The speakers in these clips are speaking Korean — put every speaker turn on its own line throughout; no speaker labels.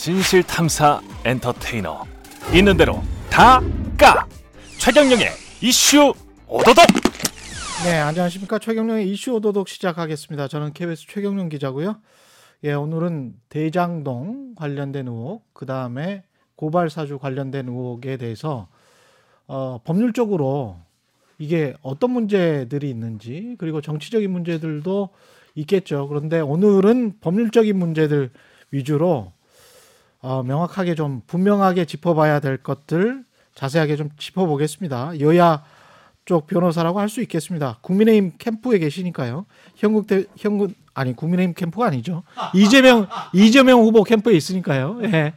진실 탐사 엔터테이너 있는 대로 다 까 최경영의 이슈 오도독
네, 안녕하십니까. 최경령의 이슈 오도독 시작하겠습니다. 저는 KBS 최경령 기자고요. 예, 오늘은 대장동 관련된 의혹, 그 다음에 고발 사주 관련된 의혹에 대해서 어, 법률적으로 이게 어떤 문제들이 있는지 그리고 정치적인 문제들도 있겠죠. 그런데 오늘은 법률적인 문제들 위주로 어, 명확하게 좀 분명하게 짚어봐야 될 것들 자세하게 좀 짚어보겠습니다. 여야 쪽 변호사라고 할 수 있겠습니다. 국민의힘 캠프에 계시니까요. 현국 대 현군 아니 국민의힘 캠프가 아니죠. 이재명 이재명 후보 캠프에 있으니까요. 예.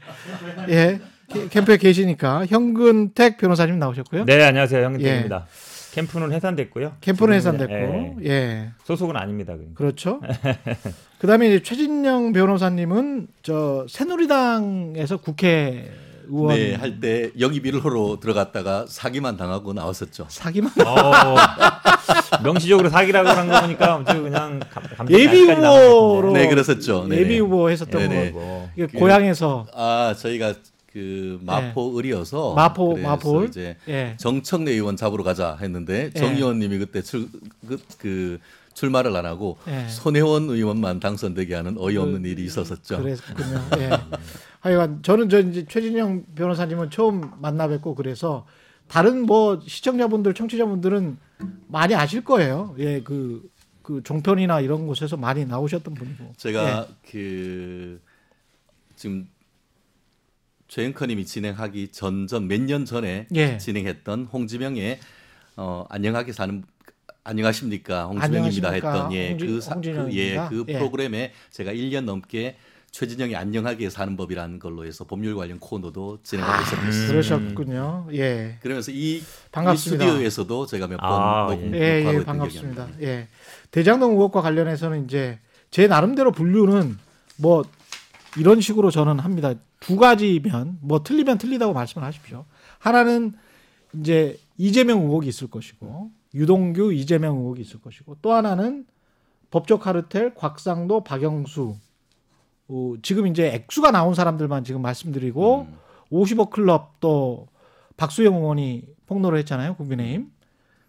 예. 캠- 캠프에 계시니까 현근택 변호사님 나오셨고요.
네, 안녕하세요. 형님입니다. 캠프는 해산됐고요.
캠프는 해산됐고.
예,
예.
소속은 아닙니다. 그러니까.
그렇죠. 그다음에 이제 최진영 변호사님은 저 새누리당에서 국회 의원
네, 할 때 영입 1호로 들어갔다가 사기만 당하고 나왔었죠.
사기만
어, 명시적으로 사기라고 한 거 보니까 아무튼 그냥 감,
예비. 후보로
네, 그랬었죠. 네네.
예비 후보 했었던
네네.
거.
뭐.
이게 고향에서
아, 저희가 그 마포 을이어서
네. 마포- 마포을?
이제
예.
정청래 의원 잡으러 가자 했는데
예.
정 의원님이 그때 출, 그, 그 출마를 안 하고
예.
손혜원 의원만 당선되게 하는 어이없는 일이 있었었죠.
그랬군요. 예. 하여간 저는 저 이제 최진영 변호사님은 처음 만나 뵙고 그래서 다른 뭐 시청자분들, 청취자분들은 많이 아실 거예요. 예, 그, 그 종편이나 이런 곳에서 많이 나오셨던 분이고.
제가 그 지금 최영커님이 진행하기 전전 몇 년 전에
예.
진행했던 홍지명의 어, 안녕하게 사는 안녕하십니까
안녕하십니까?
했던 예,
홍지-
그, 사, 그, 예. 그
예.
프로그램에 제가 1년 넘게 최진영이 안녕하게 사는 법이라는 걸로 해서 법률 관련 코너도 진행하고 있었습니다.
그러셨군요. 예.
그러면서 이, 이
반갑습니다.
스튜디오에서도 제가 몇번
아,
녹음
예,
녹화하고
예,
있던
반갑습니다. 예. 대장동 의혹과 관련해서는 이제 제 나름대로 분류는 뭐 이런 식으로 저는 합니다. 두 가지면 뭐 틀리면 틀리다고 말씀을 하십시오. 하나는 이제 이재명 의혹이 있을 것이고 유동규 이재명 의혹이 있을 것이고 또 하나는 법적 카르텔 곽상도 박영수 어, 지금 이제 액수가 나온 사람들만 지금 말씀드리고
음.
50억 클럽 또 박수영 의원이 폭로를 했잖아요. 국민의힘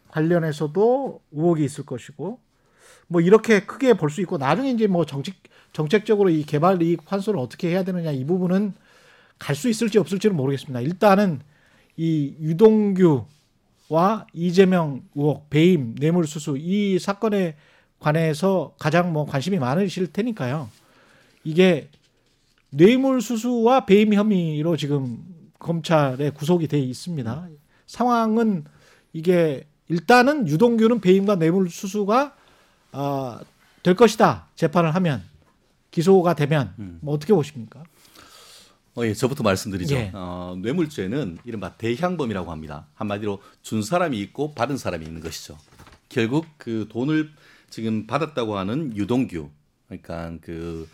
관련해서도 의혹이 있을 것이고 뭐 이렇게 크게 볼 수 있고 나중에 이제 뭐 정책 정책적으로 이 개발 이익 환수를 어떻게 해야 되느냐 이 부분은 갈 수 있을지 없을지는 모르겠습니다. 일단은 이 유동규 와 이재명 의혹 배임 뇌물 수수 이 사건에 관해서 가장 뭐 관심이 많으실 테니까요. 이게 뇌물 수수와 배임 혐의로 지금 검찰에 구속이 돼 있습니다. 상황은 이게 일단은 유동규는 배임과 뇌물 수수가 아, 될 것이다 재판을 하면 기소가 되면 뭐 어떻게 보십니까?
어, 예, 저부터 말씀드리죠.
예.
어, 뇌물죄는 이른바 대향범이라고 합니다. 한마디로 준 사람이 있고 받은 사람이 있는 것이죠. 결국 그 돈을 지금 받았다고 하는 유동규, 그러니까 그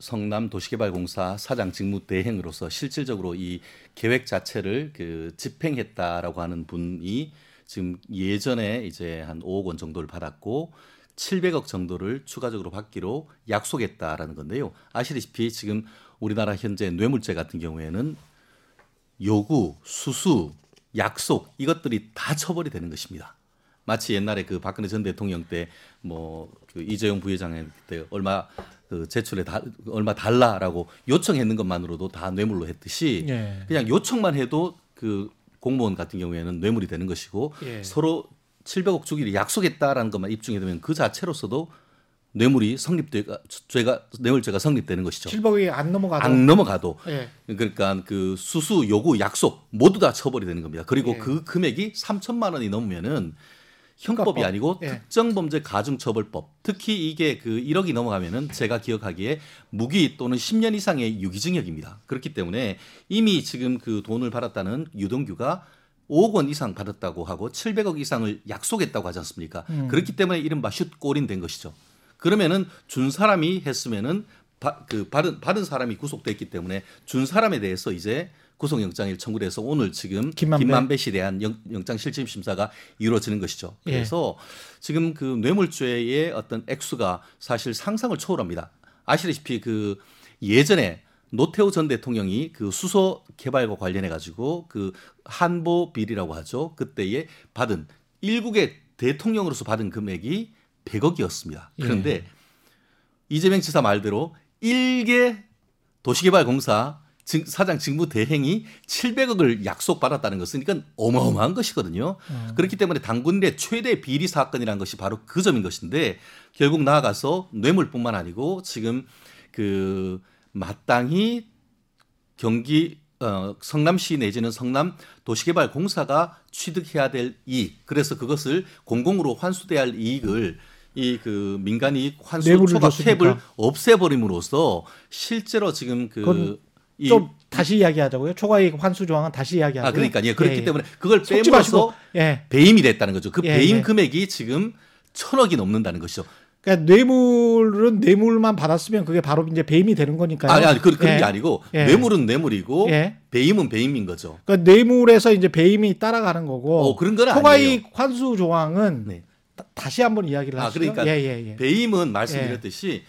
성남 도시개발공사 사장 직무 대행으로서 실질적으로 이 계획 자체를 그 집행했다라고 하는 분이 지금 예전에 이제 한 5억 원 정도를 받았고 700억 정도를 추가적으로 받기로 약속했다라는 건데요. 아시다시피 지금 우리나라 현재 뇌물죄 같은 경우에는 요구, 수수, 약속 이것들이 다 처벌이 되는 것입니다. 마치 옛날에 그 박근혜 전 대통령 때뭐 그 이재용 부회장의 때 얼마 그 제출에 다, 얼마 달라라고 요청했는 것만으로도 다 뇌물로 했듯이
예.
그냥 요청만 해도 그 공무원 같은 경우에는 뇌물이 되는 것이고
예.
서로 700억 주기를 약속했다라는 것만 입증이 되면 그 자체로서도 뇌물이 성립되가 죄가 뇌물죄가 성립되는 것이죠.
7억이 안 넘어가도
안 넘어가도
예.
그러니까 그 수수 요구 약속 모두 다 처벌이 되는 겁니다. 그리고
예.
그 금액이 3천만 원이 넘으면은 형법이
형법.
아니고
예.
특정범죄 가중처벌법. 특히 이게 그 1억이 넘어가면은 제가 기억하기에 무기 또는 10년 이상의 유기징역입니다. 그렇기 때문에 이미 지금 그 돈을 받았다는 유동규가 5억 원 이상 받았다고 하고 700억 이상을 약속했다고 하지 않습니까?
음.
그렇기 때문에 이른바 슛골인 된 것이죠. 그러면은 준 사람이 했으면은 바, 그 받은 받은 사람이 구속됐기 때문에 준 사람에 대해서 이제 구속영장을 청구를 해서 오늘 지금
김만배.
김만배, 씨에 대한 영, 영장 실질 심사가 이루어지는 것이죠.
예.
그래서 지금 그 뇌물죄의 어떤 액수가 사실 상상을 초월합니다. 아시다시피 그 예전에 노태우 전 대통령이 그 수소 개발과 관련해 가지고 그 한보 비리라고 하죠. 그때에 받은 일국의 대통령으로서 받은 금액이 100억이었습니다. 그런데
예.
이재명 지사 말대로 일개 도시개발공사 증- 사장 직무 대행이 700억을 약속받았다는 것은 이건 어마어마한 것이거든요. 그렇기 때문에 당군의 최대 비리 사건이라는 것이 바로 그 점인 것인데 결국 나아가서 뇌물뿐만 아니고 지금 그 마땅히 경기 어, 성남시 내지는 성남 도시개발공사가 취득해야 될 이익 그래서 그것을 공공으로 환수돼야 할 이익을 이 그 민간 이익 환수
뇌물을
초과. 캡을 없애버림으로써 실제로 지금
그
이,
좀 다시 이야기하자고요. 초과이익 환수 조항은 다시 이야기하고.
아 그러니까 예 그렇기
예, 예.
때문에 그걸. 빼면서
예.
배임이 됐다는 거죠. 그
예,
배임
예.
금액이 지금 천억이 넘는다는 것이죠.
그러니까 뇌물은 뇌물만 받았으면 그게 바로 이제 배임이 되는 거니까요.
아니, 아니 그, 그런
예.
게 아니고
예.
뇌물은 뇌물이고
예.
배임은 배임인 거죠.
그러니까 뇌물에서 이제 배임이 따라가는 거고.
어, 그런 건
초과이익 환수 조항은
네.
다, 시 한번 이야기를
아,
하시죠.
그러니까
예, 예, 예.
배임은 말씀드렸듯이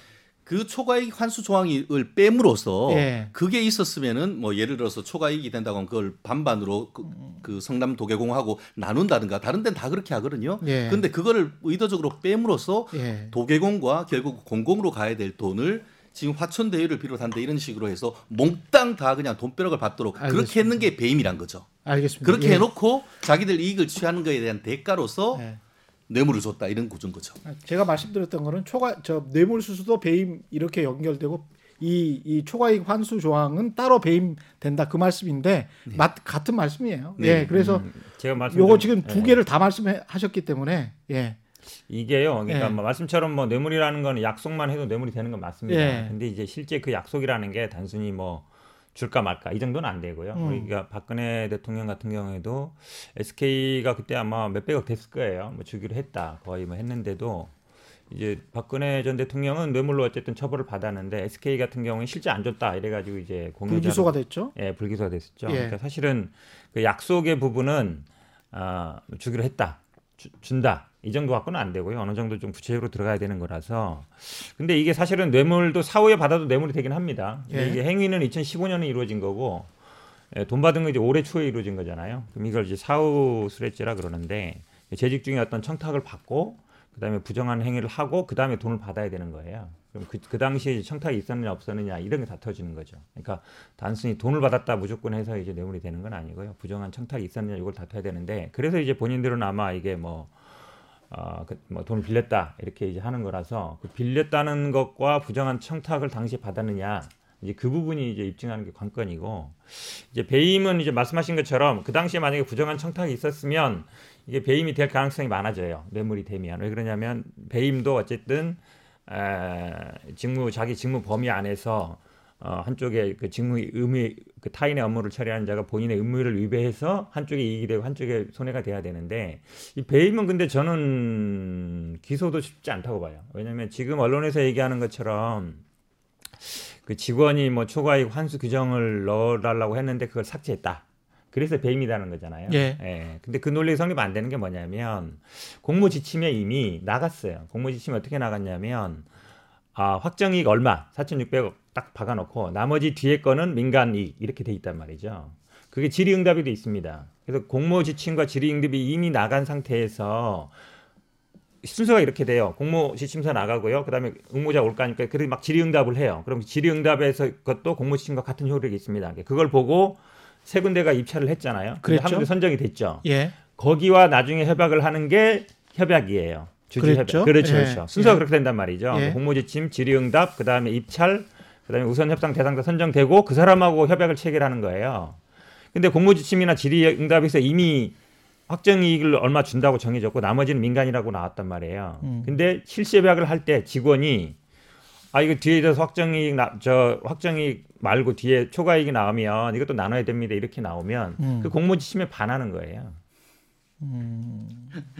그 초과이익 환수 조항을 빼므로써
예.
그게 있었으면은 뭐 예를 들어서 초과이익이 된다고 하면 그걸 반반으로 그, 그 성남 도계공하고 나눈다든가 다른 데는 다 그렇게 하거든요.
예.
근데 그거를 의도적으로
예.
도계공과 결국 공공으로 가야 될 돈을 지금 화천 대유를 비롯한 데 이런 식으로 해서 몽땅 다 그냥 돈벼락을 받도록 그렇게
알겠습니다.
했는 게 배임이란 거죠.
알겠습니다.
그렇게
예.
해놓고 자기들 이익을 취하는 거에 대한 대가로서
예.
뇌물을 줬다 이런 구조인 거죠.
제가 말씀드렸던 거는 초과 저 뇌물 수수도 배임 이렇게 연결되고 이, 이 초과이익 환수 조항은 따로 배임된다 그 말씀인데 맞, 같은 말씀이에요.
네.
예, 그래서
음, 제가 말씀
요거 지금 두 개를 다 말씀하셨기 때문에 예,
이게요. 그러니까
예.
뭐 말씀처럼 뭐 뇌물이라는 거는 약속만 해도 뇌물이 되는 건 맞습니다.
예.
근데 이제 실제 그 약속이라는 게 단순히 뭐 줄까 말까 이 정도는 안 되고요.
음.
우리가 박근혜 대통령 같은 경우에도 SK가 그때 아마 몇백억 됐을 거예요. 뭐 주기로 했다. 거의 뭐 했는데도 이제 박근혜 전 대통령은 뇌물로 어쨌든 처벌을 받았는데 SK 같은 경우는 실제 안 줬다 이래가지고 이제 공유자로
불기소가 됐죠.
예, 불기소가 됐었죠.
예.
그러니까 사실은 그 약속의 부분은 아, 주기로 했다. 주- 준다. 이 정도 갖고는 안 되고요. 어느 정도 좀 구체적으로 들어가야 되는 거라서. 근데 이게 사실은 뇌물도 사후에 받아도 뇌물이 되긴 합니다.
예.
이게 행위는 2015년에 이루어진 거고 예, 돈 받은 거 이제 올해 초에 이루어진 거잖아요. 그럼 이걸 이제 사후 수뢰죄라 그러는데 재직 중에 어떤 청탁을 받고 그다음에 부정한 행위를 하고 그다음에 돈을 받아야 되는 거예요. 그럼 그, 그 당시에 청탁이 있었느냐 없었느냐 이런 게 다 터지는 거죠. 그러니까 단순히 돈을 받았다 무조건 해서 이제 뇌물이 되는 건 아니고요. 부정한 청탁이 있었느냐 이걸 다퉈야 되는데 그래서 이제 본인들은 아마 이게 뭐 어, 그, 뭐 돈을 빌렸다 이렇게 이제 하는 거라서 그 빌렸다는 것과 부정한 청탁을 당시에 받았느냐 이제 그 부분이 이제 입증하는 게 관건이고 이제 배임은 이제 말씀하신 것처럼 그 당시에 만약에 부정한 청탁이 있었으면 이게 배임이 될 가능성이 많아져요 뇌물이 되면. 왜 그러냐면 배임도 어쨌든 에, 직무 자기 직무 범위 안에서 어, 한쪽에 그 직무 의무 그 타인의 업무를 처리하는 자가 본인의 의무를 위배해서 한쪽에 이익이 되고 한쪽에 손해가 돼야 되는데 이 배임은 근데 저는 기소도 쉽지 않다고 봐요. 왜냐하면 지금 언론에서 얘기하는 것처럼 그 직원이 뭐 초과이익 환수 규정을 넣어달라고 했는데 그걸 삭제했다. 그래서 배임이라는 거잖아요.
예.
근데 그 논리 성립 안 되는 게 뭐냐면 공모 지침에 이미 나갔어요. 공모 지침이 어떻게 나갔냐면 아, 확정이익 얼마 4,600억 딱 박아놓고 나머지 뒤에 거는 민간 이익 이렇게 돼 있단 말이죠. 그게 질의응답이 돼 있습니다. 그래서 공모 지침과 질의응답이 이미 나간 상태에서 순서가 이렇게 돼요. 공모 지침서 나가고요. 그다음에 응모자 올 거니까 그래서 막 질의응답을 해요. 그럼 질의응답에서 그것도 공모 지침과 같은 효력이 있습니다. 그걸 보고 세 군데가 입찰을 했잖아요. 근데 한. 군데 선정이 됐죠.
예.
거기와 나중에 협약을 하는 게 협약이에요. 그렇죠,
예.
그렇죠. 순서가
예.
그렇게 된단 말이죠.
예.
공모지침, 질의응답, 그다음에 입찰, 그다음에 우선 협상 대상자 선정되고 그 사람하고 협약을 체결하는 거예요. 근데 공모지침이나 질의응답에서 이미 확정 이익을 얼마 준다고 정해졌고 나머지는 민간이라고 나왔단 말이에요.
음.
근데 실시 협약을 할 때 직원이 아 이거 뒤에 서 확정 이익 나, 저 확정 이익 말고 뒤에 초과 이익이 나오면 이것도 나눠야 됩니다 이렇게 나오면
음.
그 공모지침에 반하는 거예요.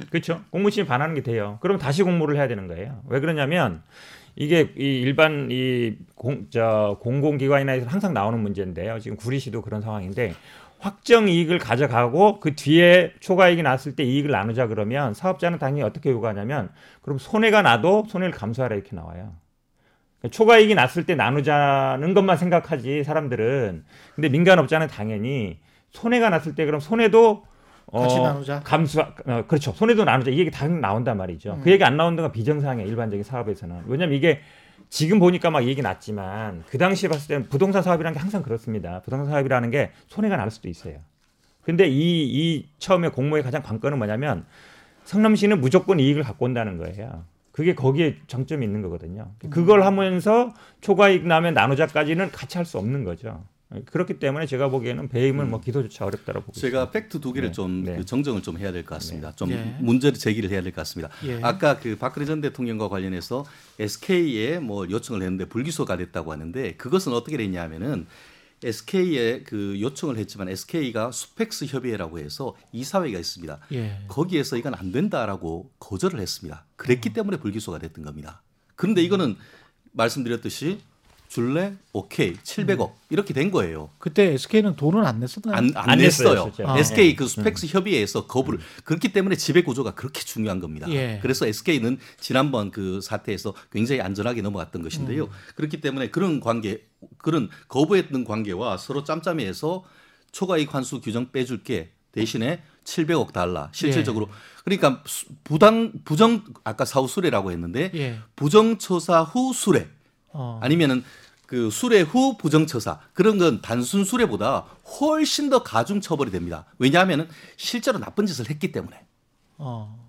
그렇죠? 공모지침에 반하는 게 돼요. 그럼 다시 공모를 해야 되는 거예요. 왜 그러냐면 이게 이 일반 이 공, 저 공공기관이나 항상 나오는 문제인데요. 지금 구리시도 그런 상황인데 확정 이익을 가져가고 그 뒤에 초과이익이 났을 때 이익을 나누자 그러면 사업자는 당연히 어떻게 요구하냐면 그럼 손해가 나도 손해를 감수하라 이렇게 나와요. 초과이익이 났을 때 나누자는 것만 생각하지 사람들은. 근데 민간업자는 당연히 손해가 났을 때 그럼 손해도 어,
같이 나누자.
감수 어, 그렇죠. 손해도 나누자. 이 얘기 당연히 나온단 말이죠.
음.
그 얘기 안 나오는 건 비정상이에요. 일반적인 사업에서는. 왜냐면 이게 지금 보니까 막 얘기 났지만 그 당시에 봤을 때는 부동산 사업이라는 게 항상 그렇습니다. 부동산 사업이라는 게 손해가 날 수도 있어요. 근데 이, 이 처음에 공모의 가장 관건은 뭐냐면 성남시는 무조건 이익을 갖고 온다는 거예요. 그게 거기에 장점이 있는 거거든요. 그걸 하면서 초과이익 나면 나누자까지는 같이 할 수 없는 거죠. 그렇기 때문에 제가 보기에는 배임은 뭐 기소조차 어렵다고 보고
제가
있습니다.
팩트 두 개를
네.
좀
네.
그 정정을 좀 해야 될 것 같습니다. 좀
예.
문제를 제기를 해야 될 것 같습니다.
예.
아까 그 박근혜 전 대통령과 관련해서 SK에 뭐 요청을 했는데 불기소가 됐다고 하는데 그것은 어떻게 됐냐면은 SK에 그 요청을 했지만 SK가 수펙스 협의회라고 해서 이사회가 있습니다.
예.
거기에서 이건 안 된다라고 거절을 했습니다. 그랬기 때문에 불기소가 됐던 겁니다. 그런데 이거는 말씀드렸듯이 줄래 오케이 700억 이렇게 된 거예요.
그때 SK는 돈은 안 냈었나요?
안, 안,
안 냈어요,
냈어요.
아.
SK 그 스펙스 협의회에서 거부를 그렇기 때문에 지배 구조가 그렇게 중요한 겁니다.
예.
그래서 SK는 지난번 그 사태에서 굉장히 안전하게 넘어갔던 것인데요.
음.
그렇기 때문에 그런 관계 그런 거부했던 관계와 서로 짬짬이해서 초과이익 환수 규정 빼줄게 대신에 700억 달러 실질적으로 그러니까 수- 부당 부정 아까 사후 수뢰라고 했는데
예.
부정 처사 후 수뢰
어.
아니면은 그 수뢰 후 부정처사 그런 건 단순 수뢰보다 훨씬 더 가중 처벌이 됩니다. 왜냐하면은 실제로 나쁜 짓을 했기 때문에
어.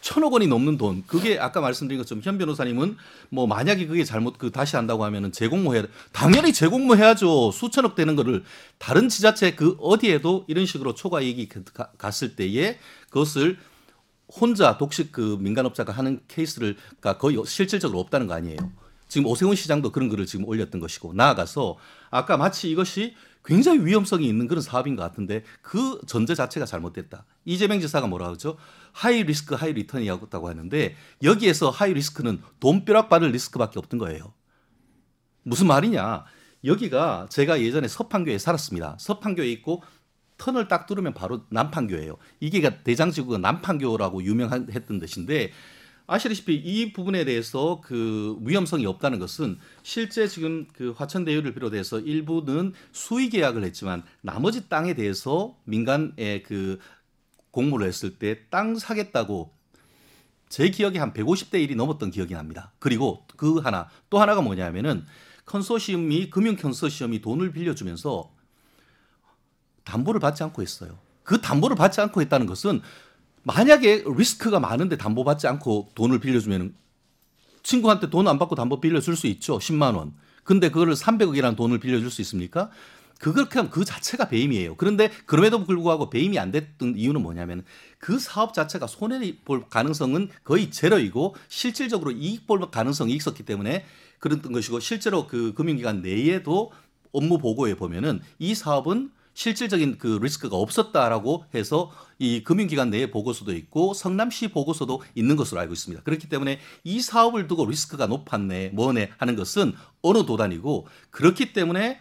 천억 원이 넘는 돈 그게 아까 말씀드린 것처럼 현 변호사님은 뭐 만약에 그게 잘못 그 다시 한다고 하면은 재공모해야 돼. 당연히 재공모해야죠. 수천억 되는 거를 다른 지자체 그 어디에도 이런 식으로 초과 이익이 가- 갔을 때에 그것을 혼자 독식 그 민간업자가 하는 케이스를 가 거의 실질적으로 없다는 거 아니에요. 지금 오세훈 시장도 그런 글을 지금 올렸던 것이고 나아가서 아까 마치 이것이 굉장히 위험성이 있는 그런 사업인 것 같은데 그 전제 자체가 잘못됐다. 이재명 지사가 뭐라 그러죠? high risk high return이었다고 하는데 여기에서 high risk는 돈벼락 받을 risk밖에 없던 거예요. 무슨 말이냐? 여기가 제가 예전에 서판교에 살았습니다. 서판교에 있고 터널 딱 뚫으면 바로 남판교예요. 이게 대장지구가 남판교라고 유명했던 뜻인데 아시다시피 이 부분에 대해서 그 위험성이 없다는 것은 실제 지금 그 화천대유를 비롯해서 일부는 수의 계약을 했지만 나머지 땅에 대해서 민간에 그 공모를 했을 때 땅 사겠다고 제 기억에 한 150대 1이 넘었던 기억이 납니다. 그리고 그 하나 또 하나가 뭐냐면은 컨소시엄이 금융 컨소시엄이 돈을 빌려주면서 담보를 받지 않고 했어요. 그 담보를 받지 않고 했다는 것은 만약에 리스크가 많은데 담보 받지 않고 돈을 빌려주면 친구한테 돈 안 받고 담보 빌려줄 수 있죠. 10만 원. 근데 그거를 300억이라는 돈을 빌려줄 수 있습니까? 그렇게 하면 그 자체가 배임이에요. 그런데 그럼에도 불구하고 배임이 안 됐던 이유는 뭐냐면 그 사업 자체가 손해 볼 가능성은 거의 제로이고 실질적으로 이익 볼 가능성이 있었기 때문에 그랬던 것이고 실제로 그 금융기관 내에도 업무 보고에 보면은 이 사업은 실질적인 그 리스크가 없었다라고 해서 이 금융기관 내에 보고서도 있고 성남시 보고서도 있는 것으로 알고 있습니다. 그렇기 때문에 이 사업을 두고 리스크가 높았네, 뭐네 하는 것은 어느 도단이고 그렇기 때문에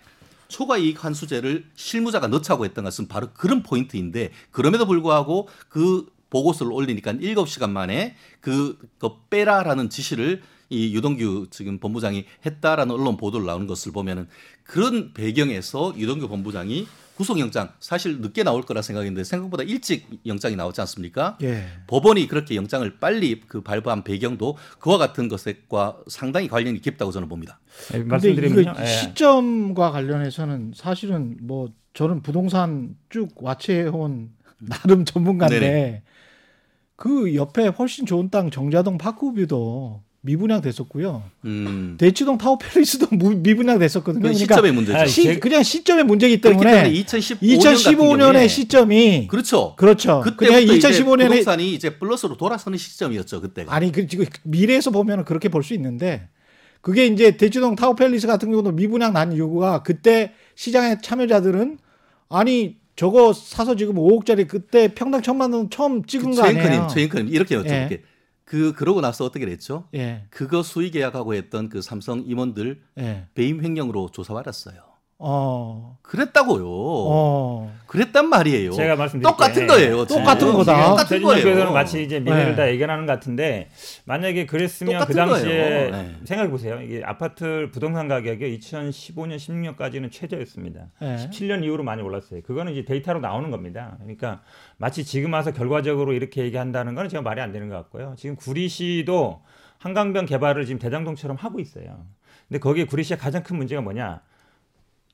초과이익 환수제를 실무자가 넣자고 했던 것은 바로 그런 포인트인데 그럼에도 불구하고 그 보고서를 올리니까 7시간 만에 그, 그 빼라라는 지시를 이 유동규 지금 본부장이 했다라는 언론 보도를 나오는 것을 보면은 그런 배경에서 유동규 본부장이 구속영장 사실 늦게 나올 거라 생각했는데 생각보다 일찍 영장이 나왔지 않습니까?
예.
법원이 그렇게 영장을 빨리 그 발부한 배경도 그와 같은 것과 상당히 관련이 깊다고 저는 봅니다.
예.
이거
예.
시점과 관련해서는 사실은 뭐 저는 부동산 쭉 와치해온 나름 전문가인데
네네.
그 옆에 훨씬 좋은 땅 정자동 파크뷰도 미분양 됐었고요.
음.
대치동 타워 팰리스도 무- 미분양 됐었거든요.
그
그러니까
시점의 문제죠.
아,
시,
제-
그냥 시점의 문제이기
때문에
때문에
2015년
2015년의 시점이
그렇죠.
그렇죠.
그때부터 이제
2015년에
부동산이 이제 플러스로 돌아서는 시점이었죠 그때가.
아니 그 지금 미래에서 보면은 그렇게 볼 수 있는데 그게 이제 대치동 타워 팰리스 같은 경우도 미분양 난 이유가 그때 시장의 참여자들은 아니 저거 사서 지금 5억짜리 그때 평당 천만 원 처음 찍은 거 아니에요?
최인크님, 최인크님 이렇게 여쭤볼게.
예.
그 그러고 나서 어떻게 됐죠?
예,
그거 수의 계약하고 했던 그 삼성 임원들
예.
배임 횡령으로 조사받았어요.
어,
그랬다고요.
어.
그랬단 말이에요.
제가 말씀드릴게요.
똑같은 거예요.
똑같은 거다.
똑같은 거예요.
마치 이제 미래를
네.
다 예견하는 것 같은데 만약에 그랬으면 그 당시에.
네.
생각해 보세요. 이게 아파트 부동산 가격이 2015년 16년까지는 최저였습니다.
네.
17년 이후로 많이 올랐어요. 그거는 이제 데이터로 나오는 겁니다. 그러니까 마치 지금 와서 결과적으로 이렇게 얘기한다는 건 제가 말이 안 되는 것 같고요. 지금 구리시도 한강변 개발을 지금 대장동처럼 하고 있어요. 근데 거기에 구리시의 가장 큰 문제가 뭐냐?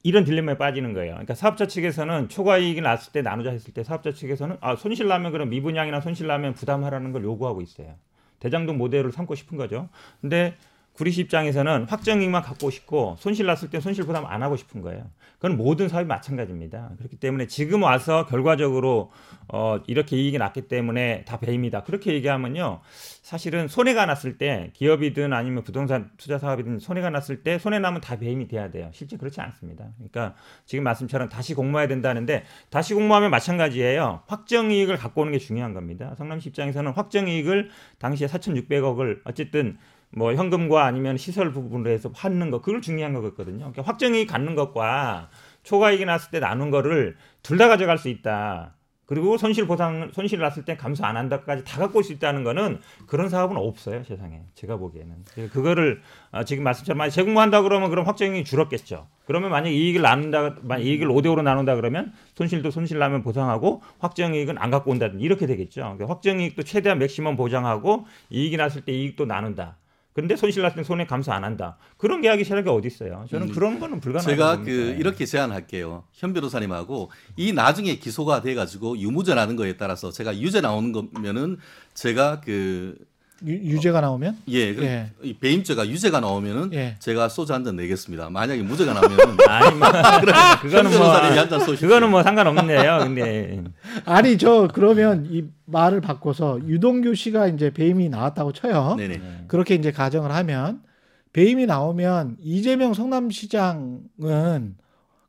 이런 딜레마에 빠지는 거예요. 그러니까 사업자 측에서는 초과 이익이 났을 때 나누자 했을 때 사업자 측에서는 아, 손실 나면 그럼 미분양이나 손실 나면 부담하라는 걸 요구하고 있어요. 대장동 모델을 삼고 싶은 거죠. 근데 구리시 입장에서는 확정 이익만 갖고 싶고 손실 났을 때 손실 부담 안 하고 싶은 거예요. 그건 모든 사업이 마찬가지입니다. 그렇기 때문에 지금 와서 결과적으로 어, 이렇게 이익이 났기 때문에 다 배임이다. 그렇게 얘기하면요. 사실은 손해가 났을 때 기업이든 아니면 부동산 투자 사업이든 손해가 났을 때 손해 나면 다 배임이 돼야 돼요. 실제 그렇지 않습니다. 그러니까 지금 말씀처럼 다시 공모해야 된다는데 다시 공모하면 마찬가지예요. 확정 이익을 갖고 오는 게 중요한 겁니다. 성남시 입장에서는 확정 이익을 당시에 4,600억을 어쨌든 뭐 현금과 아니면 시설 부분으로 해서 받는 거 그걸 중요한 거거든요. 그러니까 확정이익 갖는 것과 초과이익이 났을 때 나눈 거를 둘 다 가져갈 수 있다. 그리고 손실 보상 손실 났을 때 감수 안 한다까지 다 갖고 올 수 있다는 거는 그런 사업은 없어요 세상에. 제가 보기에는. 그거를 아, 지금 말씀처럼 재공모한다 그러면 그럼 확정이 줄었겠죠. 그러면 만약 이익을 나눈다 만약 이익을 5대 5로 나눈다 그러면 손실도 손실 나면 보상하고 확정이익은 안 갖고 온다든지 이렇게 되겠죠. 그러니까 확정이익도 최대한 맥시멈 보장하고 이익이 났을 때 이익도 나눈다 그런데 손실 났을 때 손해 감수 안 한다 그런 계약이 세력이 어디 있어요 저는
음,
그런 거는 불가능하다고
제가. 그 이렇게 제안할게요. 현 변호사님하고 이 나중에 기소가 돼 가지고 유무죄 나는 거에 따라서 제가 유죄 나오는 거면은 제가 그
유, 유죄가 나오면
예, 그
예.
이 배임죄가 유죄가 나오면은
예.
제가 소주 한 잔 내겠습니다. 만약에 무죄가 나오면은
아니 뭐 그거는 뭐. 그거는 뭐 상관없네요 근데
아니 저 그러면 이 말을 바꿔서 유동규 씨가 이제 배임이 나왔다고 쳐요.
네네.
그렇게 이제 가정을 하면 배임이 나오면 이재명 성남시장은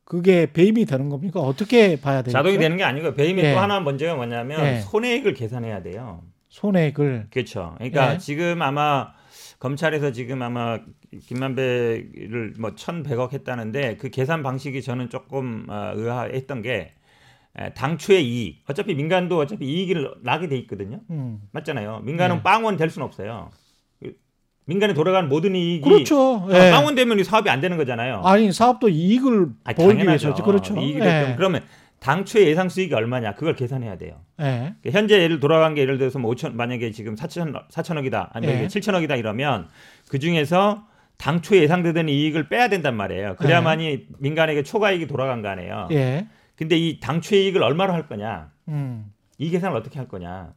그게 배임이 되는 겁니까? 어떻게 봐야 되죠?
자동이 되는 게 아니고 배임의
예.
또 하나 문제가 뭐냐면
예.
손해액을 계산해야 돼요.
손해액을
그렇죠. 그러니까
예.
지금 아마 검찰에서 지금 아마 김만배를 뭐 1,100억 했다는데 그 계산 방식이 저는 조금 어, 의아했던 게 에, 당초의 이익. 어차피 민간도 어차피 이익이 나게 돼 있거든요.
음.
맞잖아요. 민간은
네.
빵원 될 수는 없어요. 그 민간에 돌아가는 모든 이익이
그렇죠.
아,
예.
빵원 되면 이 사업이 안 되는 거잖아요.
아니 사업도 이익을
아니,
벌기
당연하죠.
위해서지 그렇죠.
이익이
예.
그러면 당초의 예상 수익이 얼마냐 그걸 계산해야 돼요.
예.
그러니까 현재 예를 돌아간 게 예를 들어서 뭐 5천 만약에 지금 4천 4천억이다 아니면
예.
7천억이다 이러면 그 중에서 당초 예상되던 이익을 빼야 된단 말이에요. 그래야만이 민간에게 초과이익이 돌아간 거 아니에요.
예.
근데 이 당초 이익을 얼마로 할 거냐?
음.
이 계산을 어떻게 할 거냐?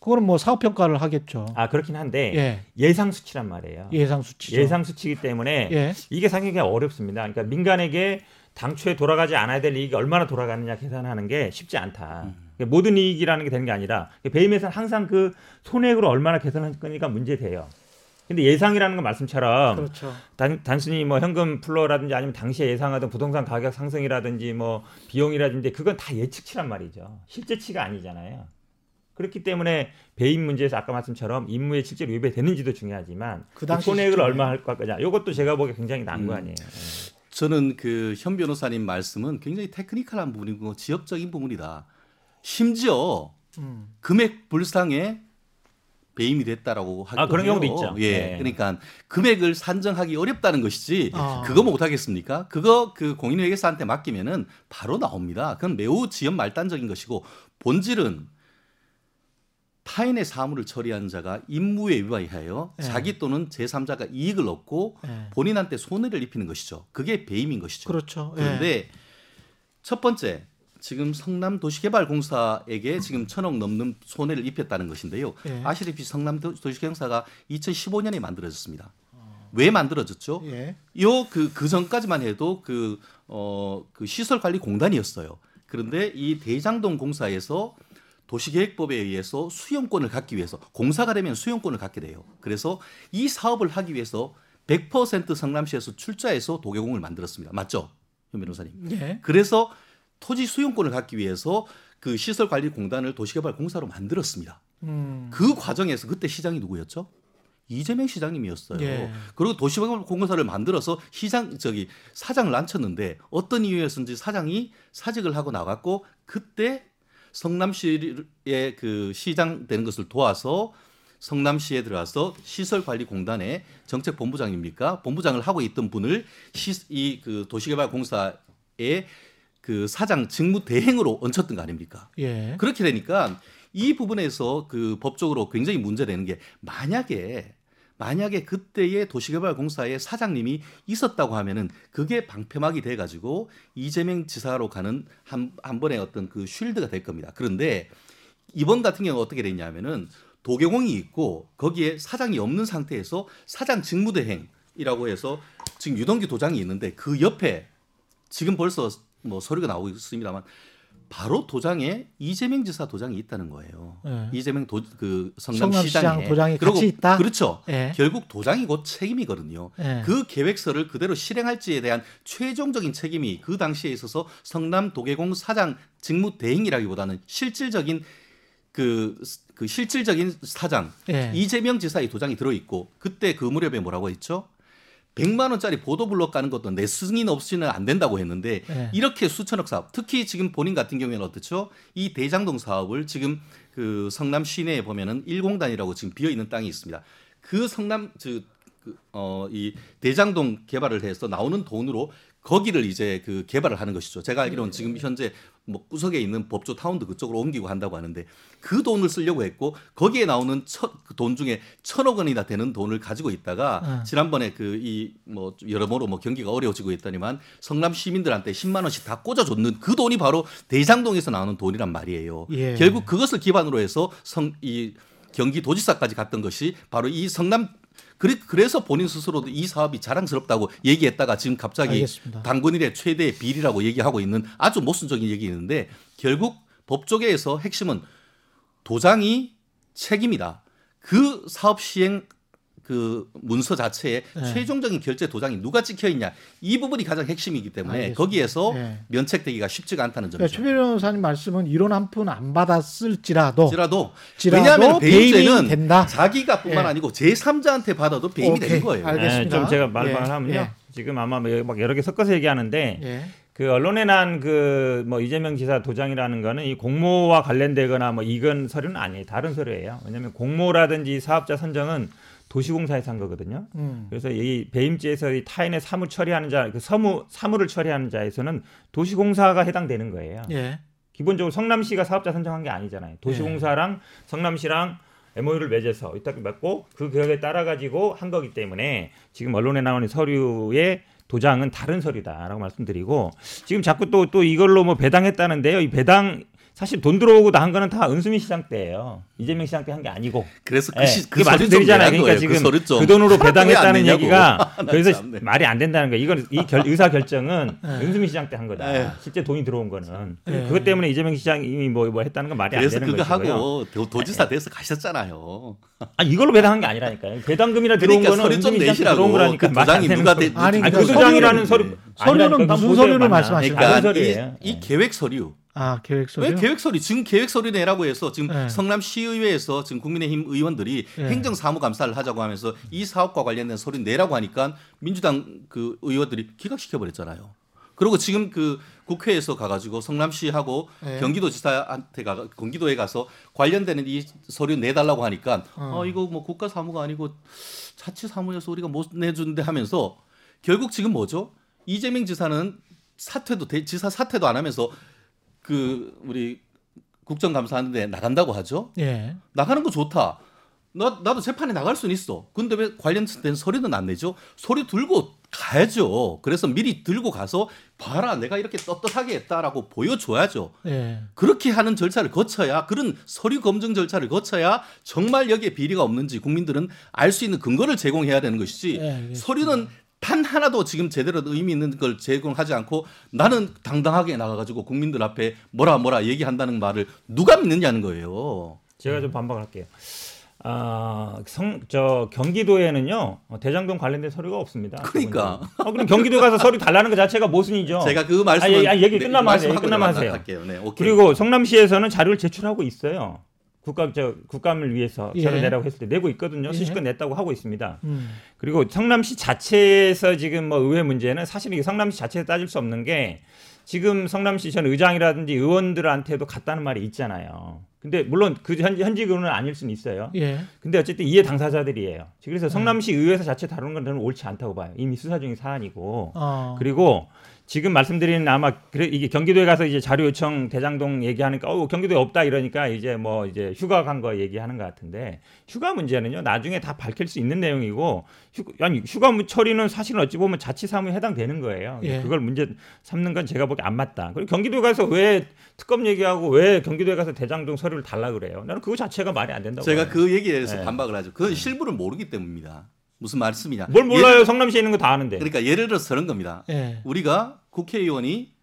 그거는 뭐 사업 평가를 하겠죠.
아 그렇긴 한데
예.
예상 수치란 말이에요.
예상 수치죠.
예상 수치이기 때문에
예.
이게 상당히 어렵습니다. 그러니까 민간에게 당초에 돌아가지 않아야 될 이익이 얼마나 돌아가느냐 계산하는 게 쉽지 않다. 그러니까 모든 이익이라는 게 되는 게 아니라 배임에서는 항상 그 손해액으로 얼마나 계산할 거니까 문제돼요. 근데 예상이라는 건 말씀처럼
그렇죠.
단, 단순히 뭐 현금 플로라든지 아니면 당시에 예상하던 부동산 가격 상승이라든지 뭐 비용이라든지 그건 다 예측치란 말이죠. 실제치가 아니잖아요. 그렇기 때문에 배임 문제에서 아까 말씀처럼 임무에 실제로 위배되는지도 중요하지만 그그
당시
손해액을
시점에.
얼마 할 거냐. 이것도 제가 보기에 굉장히 난거
음.
아니에요.
저는 그 현 변호사님 말씀은 굉장히 테크니컬한 부분이고 지역적인 부분이다. 심지어
음.
금액 불상에 배임이 됐다라고 하기도
아, 그런
해요.
경우도 있죠.
예,
네.
그러니까 금액을 산정하기 어렵다는 것이지
아.
그거 못 하겠습니까? 그거 그 공인회계사한테 맡기면은 바로 나옵니다. 그건 매우 지연 말단적인 것이고 본질은 타인의 사물을 처리하는 자가 임무에 위반하여
네.
자기 또는 제3자가 이익을 얻고
예.
본인한테 손해를 입히는 것이죠. 그게 배임인 것이죠.
그렇죠. 예.
그런데 첫 번째 지금 성남 도시개발공사에게 지금 천억 넘는 손해를 입혔다는 것인데요.
예.
아시다시피 성남 도시개발공사가 2015년에 만들어졌습니다. 왜 만들어졌죠?
예.
요그 그 전까지만 해도 그어그 시설 관리 공단이었어요. 그런데 이 대장동 공사에서 도시계획법에 의해서 수용권을 갖기 위해서 공사가 되면 수용권을 갖게 돼요. 그래서 이 사업을 하기 위해서 100% 성남시에서 출자해서 도계공을 만들었습니다. 맞죠? 현 변호사님.
예.
그래서 토지 수용권을 갖기 위해서 그 시설관리공단을 도시개발공사로 만들었습니다.
음.
그 과정에서 그때 시장이 누구였죠? 이재명 시장님이었어요.
예.
그리고 도시공사를 만들어서 시장 저기 사장을 앉혔는데 어떤 이유였는지 사장이 사직을 하고 나갔고 그때 성남시의 그 시장 되는 것을 도와서 성남시에 들어가서 시설관리공단의 정책본부장입니까? 본부장을 하고 있던 분을 이 그 도시개발공사의 그 사장 직무 대행으로 얹혔던 거 아닙니까?
예.
그렇게 되니까 이 부분에서 그 법적으로 굉장히 문제되는 게 만약에 만약에 그때의 도시개발공사의 사장님이 있었다고 하면은 그게 방패막이 돼 가지고 이재명 지사로 가는 한, 한 번의 어떤 그 쉴드가 될 겁니다. 그런데 이번 같은 경우 어떻게 됐냐면은 도계공이 있고 거기에 사장이 없는 상태에서 사장 직무대행이라고 해서 지금 유동규 도장이 있는데 그 옆에 지금 벌써 뭐 서류가 나오고 있습니다만 바로 도장에 이재명 지사 도장이 있다는 거예요.
예.
이재명 도, 그
성남시장 도장이
그리고
같이 있다?
그렇죠.
예.
결국 도장이 곧 책임이거든요.
예.
그 계획서를 그대로 실행할지에 대한 최종적인 책임이 그 당시에 있어서 성남 도계공 사장 직무 대행이라기보다는 실질적인 그, 그 실질적인 사장
예.
이재명 지사의 도장이 들어 있고 그때 그 무렵에 뭐라고 했죠? 100만 원짜리 보도블록 가는 것도 내 승인 없이는 안 된다고 했는데
예.
이렇게 수천억 사업 특히 지금 본인 같은 경우에는 어떻죠? 이 대장동 사업을 지금 그 성남 시내에 보면은 1공단이라고 지금 비어 있는 땅이 있습니다. 그 성남 어이 대장동 개발을 해서 나오는 돈으로 거기를 이제 그 개발을 하는 것이죠. 제가 알기로는 지금 현재 뭐 구석에 있는 법조 타운도 그쪽으로 옮기고 한다고 하는데 그 돈을 쓰려고 했고 거기에 나오는 천, 그돈 중에 천억 원이나 되는 돈을 가지고 있다가
어.
지난번에 그 이 뭐 여러모로 뭐 경기가 어려워지고 있다니만 성남 시민들한테 10만 원씩 다 꽂아줬는 그 돈이 바로 대장동에서 나오는 돈이란 말이에요.
예.
결국 그것을 기반으로 해서 성 이 경기도지사까지 갔던 것이 바로 이 성남 그래, 그래 서 본인 스스로도 이 사업이 자랑스럽다고 얘기했다가 지금 갑자기
알겠습니다.
당군 일의 최대 비리라고 얘기하고 있는 아주 모순적인 얘기인데 결국 법조계에서 핵심은 도장이 책임이다. 그 사업 시행 그 문서 자체에
네.
최종적인 결제 도장이 누가 찍혀 있냐 이 부분이 가장 핵심이기 때문에
알겠습니다.
거기에서
네.
면책되기가 쉽지가 않다는
그러니까
점이죠.
최 변호사님 말씀은 이론 한 푼 안 받았을지라도
지라도
지라도
왜냐하면
배임이
배임죄는
된다.
자기가뿐만
예.
아니고 제 3자한테 받아도 배임이
오케이.
되는 거예요.
알겠- 알겠습니다.
네, 좀 제가 말을
예,
하면요.
예.
지금 아마 뭐막 여러 개 섞어서 얘기하는데
예.
그 언론에 난 그 뭐 이재명 지사 도장이라는 거는 이 공모와 관련되거나 뭐 이건 서류는 아니에요. 다른 서류예요. 왜냐하면 공모라든지 사업자 선정은 도시공사에서 한 거거든요.
음.
그래서 이 배임죄에서 이 타인의 사무 처리하는 자, 그 서무 사무를 처리하는 자에서는 도시공사가 해당되는 거예요.
예.
기본적으로 성남시가 사업자 선정한 게 아니잖아요. 도시공사랑 성남시랑 MOU를 맺어서 이렇게 맺고 그 계획에 따라 가지고 한 거기 때문에 지금 언론에 나오는 서류의 도장은 다른 서류다라고 말씀드리고 지금 자꾸 또또 이걸로 뭐 배당했다는데요. 이 배당 사실 돈 들어오고 나한 거는 다 은수미 시장 때예요. 이재명 시장 때 한 게 아니고.
그래서 그,
예,
시, 그 서류 좀
말씀드리잖아요. 그러니까
거예요.
지금
그.
그 돈으로 배당했다는. 얘기가
나
그래서
참네.
말이 안 된다는 거예요. 이건 이 결, 의사 결정은
예.
은수미 시장 때 한 거다.
예.
실제 돈이 들어온 거는
예.
그것 때문에 이재명 시장이 뭐, 뭐 했다는 건 말이 안
그래서
되는
그거
것이고요.
하고 도, 도지사 돼서 가셨잖아요.
아 이걸로 배당한 게 아니라니까요. 배당금이나 들어온
그러니까
거는
서류 좀
은수미 시장. 들어온 거라니까
그 도장이
되는
누가
거.
돼-
아니, 그
도장이라는
서류
서류는. 무슨 서류를? 말씀하시는
그러니까 이,
서류예요.
이 계획 서류
아, 계획 서류.
왜 계획 서류 지금 계획 서류 내라고 해서 지금
네.
성남 시의회에서 지금 국민의힘 의원들이
네.
행정 사무 감사를 하자고 하면서 이 사업과 관련된 서류 내라고 하니까 민주당 그 의원들이 기각시켜 버렸잖아요. 그리고 지금 그 국회에서 가가지고 성남시하고
네.
경기도지사한테 가 경기도에 가서 관련되는 이 서류 내달라고 하니까
어.
어, 이거 뭐 국가 사무가 아니고 자치 사무여서 우리가 못 내준대 하면서 결국 지금 뭐죠? 이재명 지사는 사퇴도 대- 지사 사퇴도 안 하면서 그 우리 국정감사하는데 나간다고 하죠.
예.
나가는 거 좋다. 나 나도 재판에 나갈 수는 있어. 근데 왜 관련된 서류는 안 내죠? 서류 들고 가야죠. 그래서 미리 들고 가서 봐라 내가 이렇게 떳떳하게 했다라고 보여줘야죠.
예.
그렇게 하는 절차를 거쳐야 그런 서류 검증 절차를 거쳐야 정말 여기에 비리가 없는지 국민들은 알 수 있는 근거를 제공해야 되는 것이지
예.
서류는 단 하나도 지금 제대로 의미 있는 걸 제공하지 않고 나는 당당하게 나가가지고 국민들 앞에 뭐라 뭐라 얘기한다는 말을 누가 믿느냐는 거예요.
제가 좀 반박할게요. 아, 성, 저 경기도에는요 어, 대장동 관련된 서류가 없습니다.
그러니까.
어, 그럼 경기도 가서 서류 달라는 것 자체가 모순이죠.
제가 그 말씀을
아, 예, 아, 얘기
네,
끝나면 하세요.
말씀하고
끝나면 하세요.
네.
그리고 성남시에서는 자료를 제출하고 있어요. 국가 저 국감을 위해서
예.
절을 내라고 했을 때 내고 있거든요.
예.
수십 건 냈다고 하고 있습니다.
음.
그리고 성남시 자체에서 지금 뭐 의회 문제는 사실 이게 성남시 자체에서 따질 수 없는 게 지금 성남시 전 의장이라든지 의원들한테도 갔다는 말이 있잖아요. 근데 물론 그 현, 현직 의원은 아닐 수는 있어요.
예.
근데 어쨌든 이해 당사자들이에요. 그래서 성남시
음.
의회에서 자체 다루는 건 저는 옳지 않다고 봐요. 이미 수사 중인 사안이고.
어.
그리고 지금 말씀드린 아마 그래 이게 경기도에 가서 이제 자료 요청 대장동 얘기하니까 어 경기도에 없다 이러니까 이제 뭐 이제 휴가 간 거 얘기하는 것 같은데 휴가 문제는요 나중에 다 밝힐 수 있는 내용이고 휴, 아니 휴가 문- 처리는 사실은 어찌 보면 자치사무에 해당되는 거예요.
예.
그걸 문제 삼는 건 제가 보기 안 맞다. 그리고 경기도에 가서 왜 특검 얘기하고 왜 경기도에 가서 대장동 서류를 달라 그래요? 나는 그거 자체가 말이 안 된다고.
제가
봐요.
그 얘기에 대해서
네.
반박을 하죠. 그건 실부를 모르기 때문입니다. 무슨 말씀이냐?
뭘 몰라요? 성남시에 있는 거 다 아는데.
그러니까 예를 들어서 그런 겁니다.
예.
우리가 국회의원이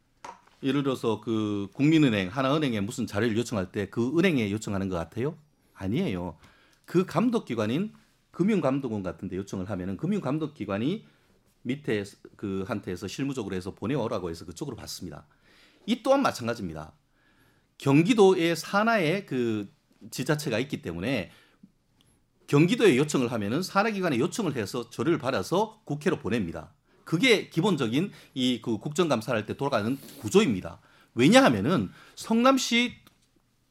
예를 들어서 그 국민은행, 하나은행에 무슨 자료를 요청할 때 그 은행에 요청하는 것 같아요? 아니에요. 그 감독기관인 금융감독원 같은데 요청을 하면은 금융감독기관이 밑에 그 한테에서 실무적으로 해서 보내오라고 해서 그쪽으로 받습니다. 이 또한 마찬가지입니다. 경기도의 산하에 그 지자체가 있기 때문에 경기도에 요청을 하면은 산하기관에 요청을 해서 조례를 받아서 국회로 보냅니다. 그게 기본적인 이 그 국정감사를 할때 돌아가는 구조입니다. 왜냐하면은 성남시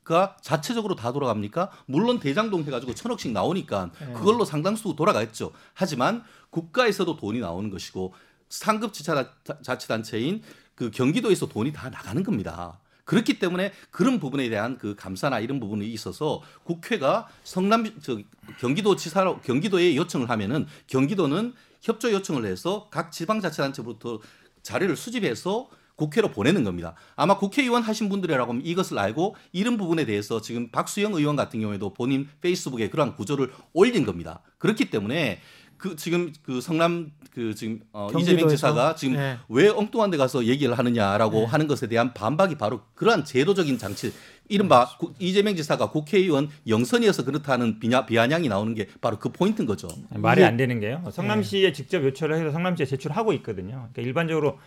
가 자체적으로 다 돌아갑니까? 물론 대장동 해가지고 천억씩 나오니까 그걸로 상당수 돌아가겠죠. 하지만 국가에서도 돈이 나오는 것이고 상급 지자 자치단체인 그 경기도에서 돈이 다 나가는 겁니다. 그렇기 때문에 그런 부분에 대한 그 감사나 이런 부분이 있어서 국회가 성남 저 경기도 지사로 경기도에 요청을 하면은 경기도는 협조 요청을 해서 각 지방자치단체부터 자료를 수집해서 국회로 보내는 겁니다. 아마 국회의원 하신 분들이라고 하면 이것을 알고 이런 부분에 대해서 지금 박수영 의원 같은 경우에도 본인 페이스북에 그러한 구조를 올린 겁니다. 그렇기 때문에 그 지금 그 성남 그 지금 어 이재명? 지사가 지금
네.
왜 엉뚱한 데 가서 얘기를 하느냐라고
네.
하는 것에 대한 반박이 바로 그러한 제도적인 장치 이른바 구- 이재명 지사가 국회의원 영선이어서 그렇다는 비냐, 비아냥이 나오는 게 바로 그 포인트인 거죠.
말이 안 되는 게요. 성남시에 직접 요청을 해서 성남시에 제출하고 있거든요. 그러니까 일반적으로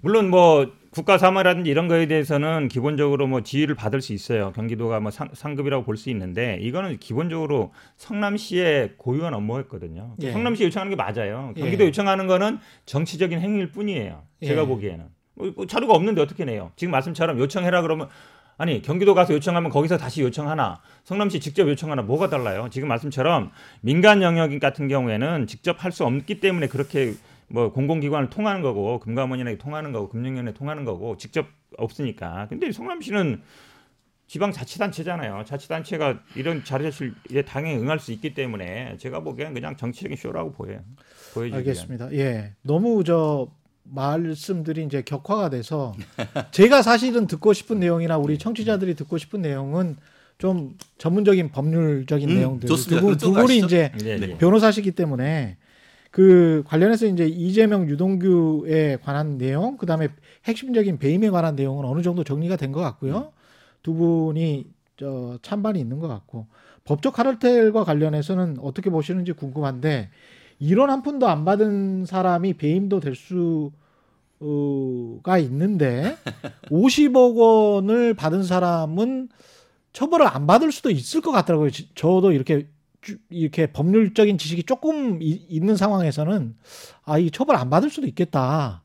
물론 뭐 국가 사무라든지 이런 거에 대해서는 기본적으로 뭐 지위를 받을 수 있어요. 경기도가 뭐 상, 상급이라고 볼 수 있는데 이거는 기본적으로 성남시의 고유한 업무였거든요.
예.
성남시 요청하는 게 맞아요. 경기도
예.
요청하는 거는 정치적인 행위일 뿐이에요. 제가
예.
보기에는 뭐, 뭐 자료가 없는데 어떻게 내요? 지금 말씀처럼 요청해라 그러면 아니 경기도 가서 요청하면 거기서 다시 요청하나 성남시 직접 요청하나 뭐가 달라요? 지금 말씀처럼 민간 영역 같은 경우에는 직접 할 수 없기 때문에 그렇게 뭐 공공기관을 통하는 거고 금감원이나 통하는 거고 금융위원회 통하는 거고 직접 없으니까. 근데 성남시는 지방 자치단체잖아요. 자치단체가 이런 자료실에 당연히 응할 수 있기 때문에 제가 보기엔 그냥 정치적인 쇼라고 보여요. 보여주기 위한.
알겠습니다. 예. 너무 저 말씀들이 이제 격화가 돼서 제가 사실은 듣고 싶은 내용이나 우리 청취자들이 듣고 싶은 내용은 좀 전문적인 법률적인
음,
내용들
좋습니다.
두, 분- 두 분이. 이제
네,
네.
네.
변호사시기 때문에 그 관련해서 이제 이재명 유동규에 관한 내용, 그 다음에 핵심적인 배임에 관한 내용은 어느 정도 정리가 된 것 같고요. 두 분이 저 찬반이 있는 것 같고 법적 카르텔과 관련해서는 어떻게 보시는지 궁금한데 이런 한 푼도 안 받은 사람이 배임도 될 수가 있는데 50억 원을 받은 사람은 처벌을 안 받을 수도 있을 것 같더라고요. 지- 저도 이렇게 주- 이렇게 법률적인 지식이 조금 이- 있는 상황에서는 아, 이 처벌 안 받을 수도 있겠다.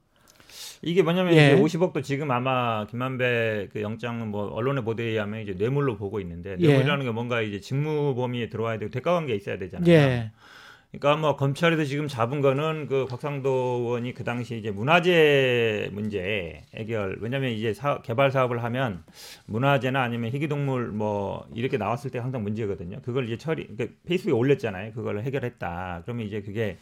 이게 뭐냐면
예.
이제 50억도 지금 아마 김만배 그 영장은 뭐 언론의 보도에 의하면 이제 뇌물로 보고 있는데
예.
뇌물이라는 게 뭔가 이제 직무 범위에 들어와야 되고 대가 관계 있어야 되잖아요.
예.
그러니까 뭐 검찰에서 지금 잡은 거는 그 곽상도 의원이 그 당시 이제 문화재 문제 해결 왜냐면 이제 사, 개발 사업을 하면 문화재나 아니면 희귀동물 뭐 이렇게 나왔을 때 항상 문제거든요. 그걸 이제 처리 그러니까 페이스북에 올렸잖아요. 그걸 해결했다. 그러면 이제 그게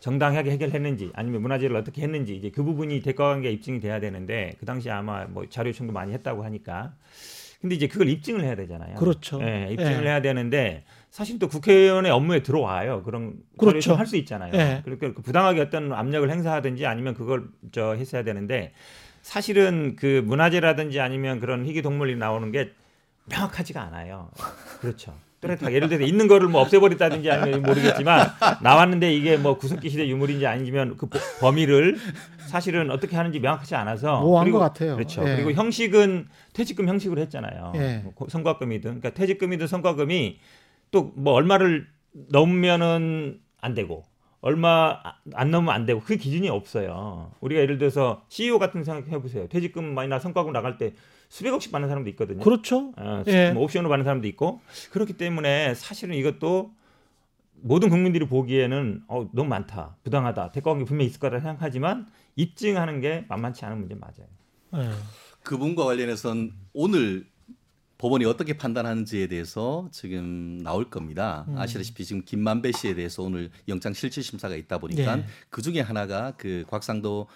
정당하게 해결했는지 아니면 문화재를 어떻게 했는지 이제 그 부분이 대가관계 입증이 돼야 되는데 그 당시 아마 뭐 자료 요청도 많이 했다고 하니까 근데 이제 그걸 입증을 해야 되잖아요.
그렇죠.
예, 입증을
예.
해야 되는데 사실 또 국회의원의 업무에 들어와요. 그런
그렇죠.
할수 있잖아요.
예.
그러니까 그 부당하게 어떤 압력을 행사하든지 아니면 그걸 저 했어야 되는데 사실은 그 문화재라든지 아니면 그런 희귀 동물이 나오는 게 명확하지가 않아요. 그렇죠. 또렷하게 예를 들어서 있는 거를 뭐 없애버렸다든지 아니면 모르겠지만 나왔는데 이게 뭐 구석기 시대 유물인지 아니면 그 보- 범위를 사실은 어떻게 하는지 명확하지 않아서
모호한 것 같아요.
그렇죠.
예.
그리고 형식은 퇴직금 형식으로 했잖아요.
예.
뭐 고- 성과금이든 그러니까 퇴직금이든 성과금이 또 뭐 얼마를 넘으면은 안 되고 얼마 아- 안 넘으면 안 되고 그 기준이 없어요. 우리가 예를 들어서 CEO 같은 생각해 보세요. 퇴직금 많이 나 성과금 나갈 때 수백억씩 받는 사람도 있거든요.
그렇죠.
어,
예.
뭐 옵션으로 받는 사람도 있고 그렇기 때문에 사실은 이것도 모든 국민들이 보기에는 어, 너무 많다, 부당하다, 대가관계 분명히 있을 거라 생각하지만 입증하는 게 만만치 않은 문제 맞아요.
예.
그 부분과 관련해서는 오늘 법원이 어떻게 판단하는지에 대해서 지금 나올 겁니다.
음.
아시다시피 지금 김만배 씨에 대해서 오늘 영장 실질 심사가 있다 보니까
예.
그 중에 하나가 그 곽상도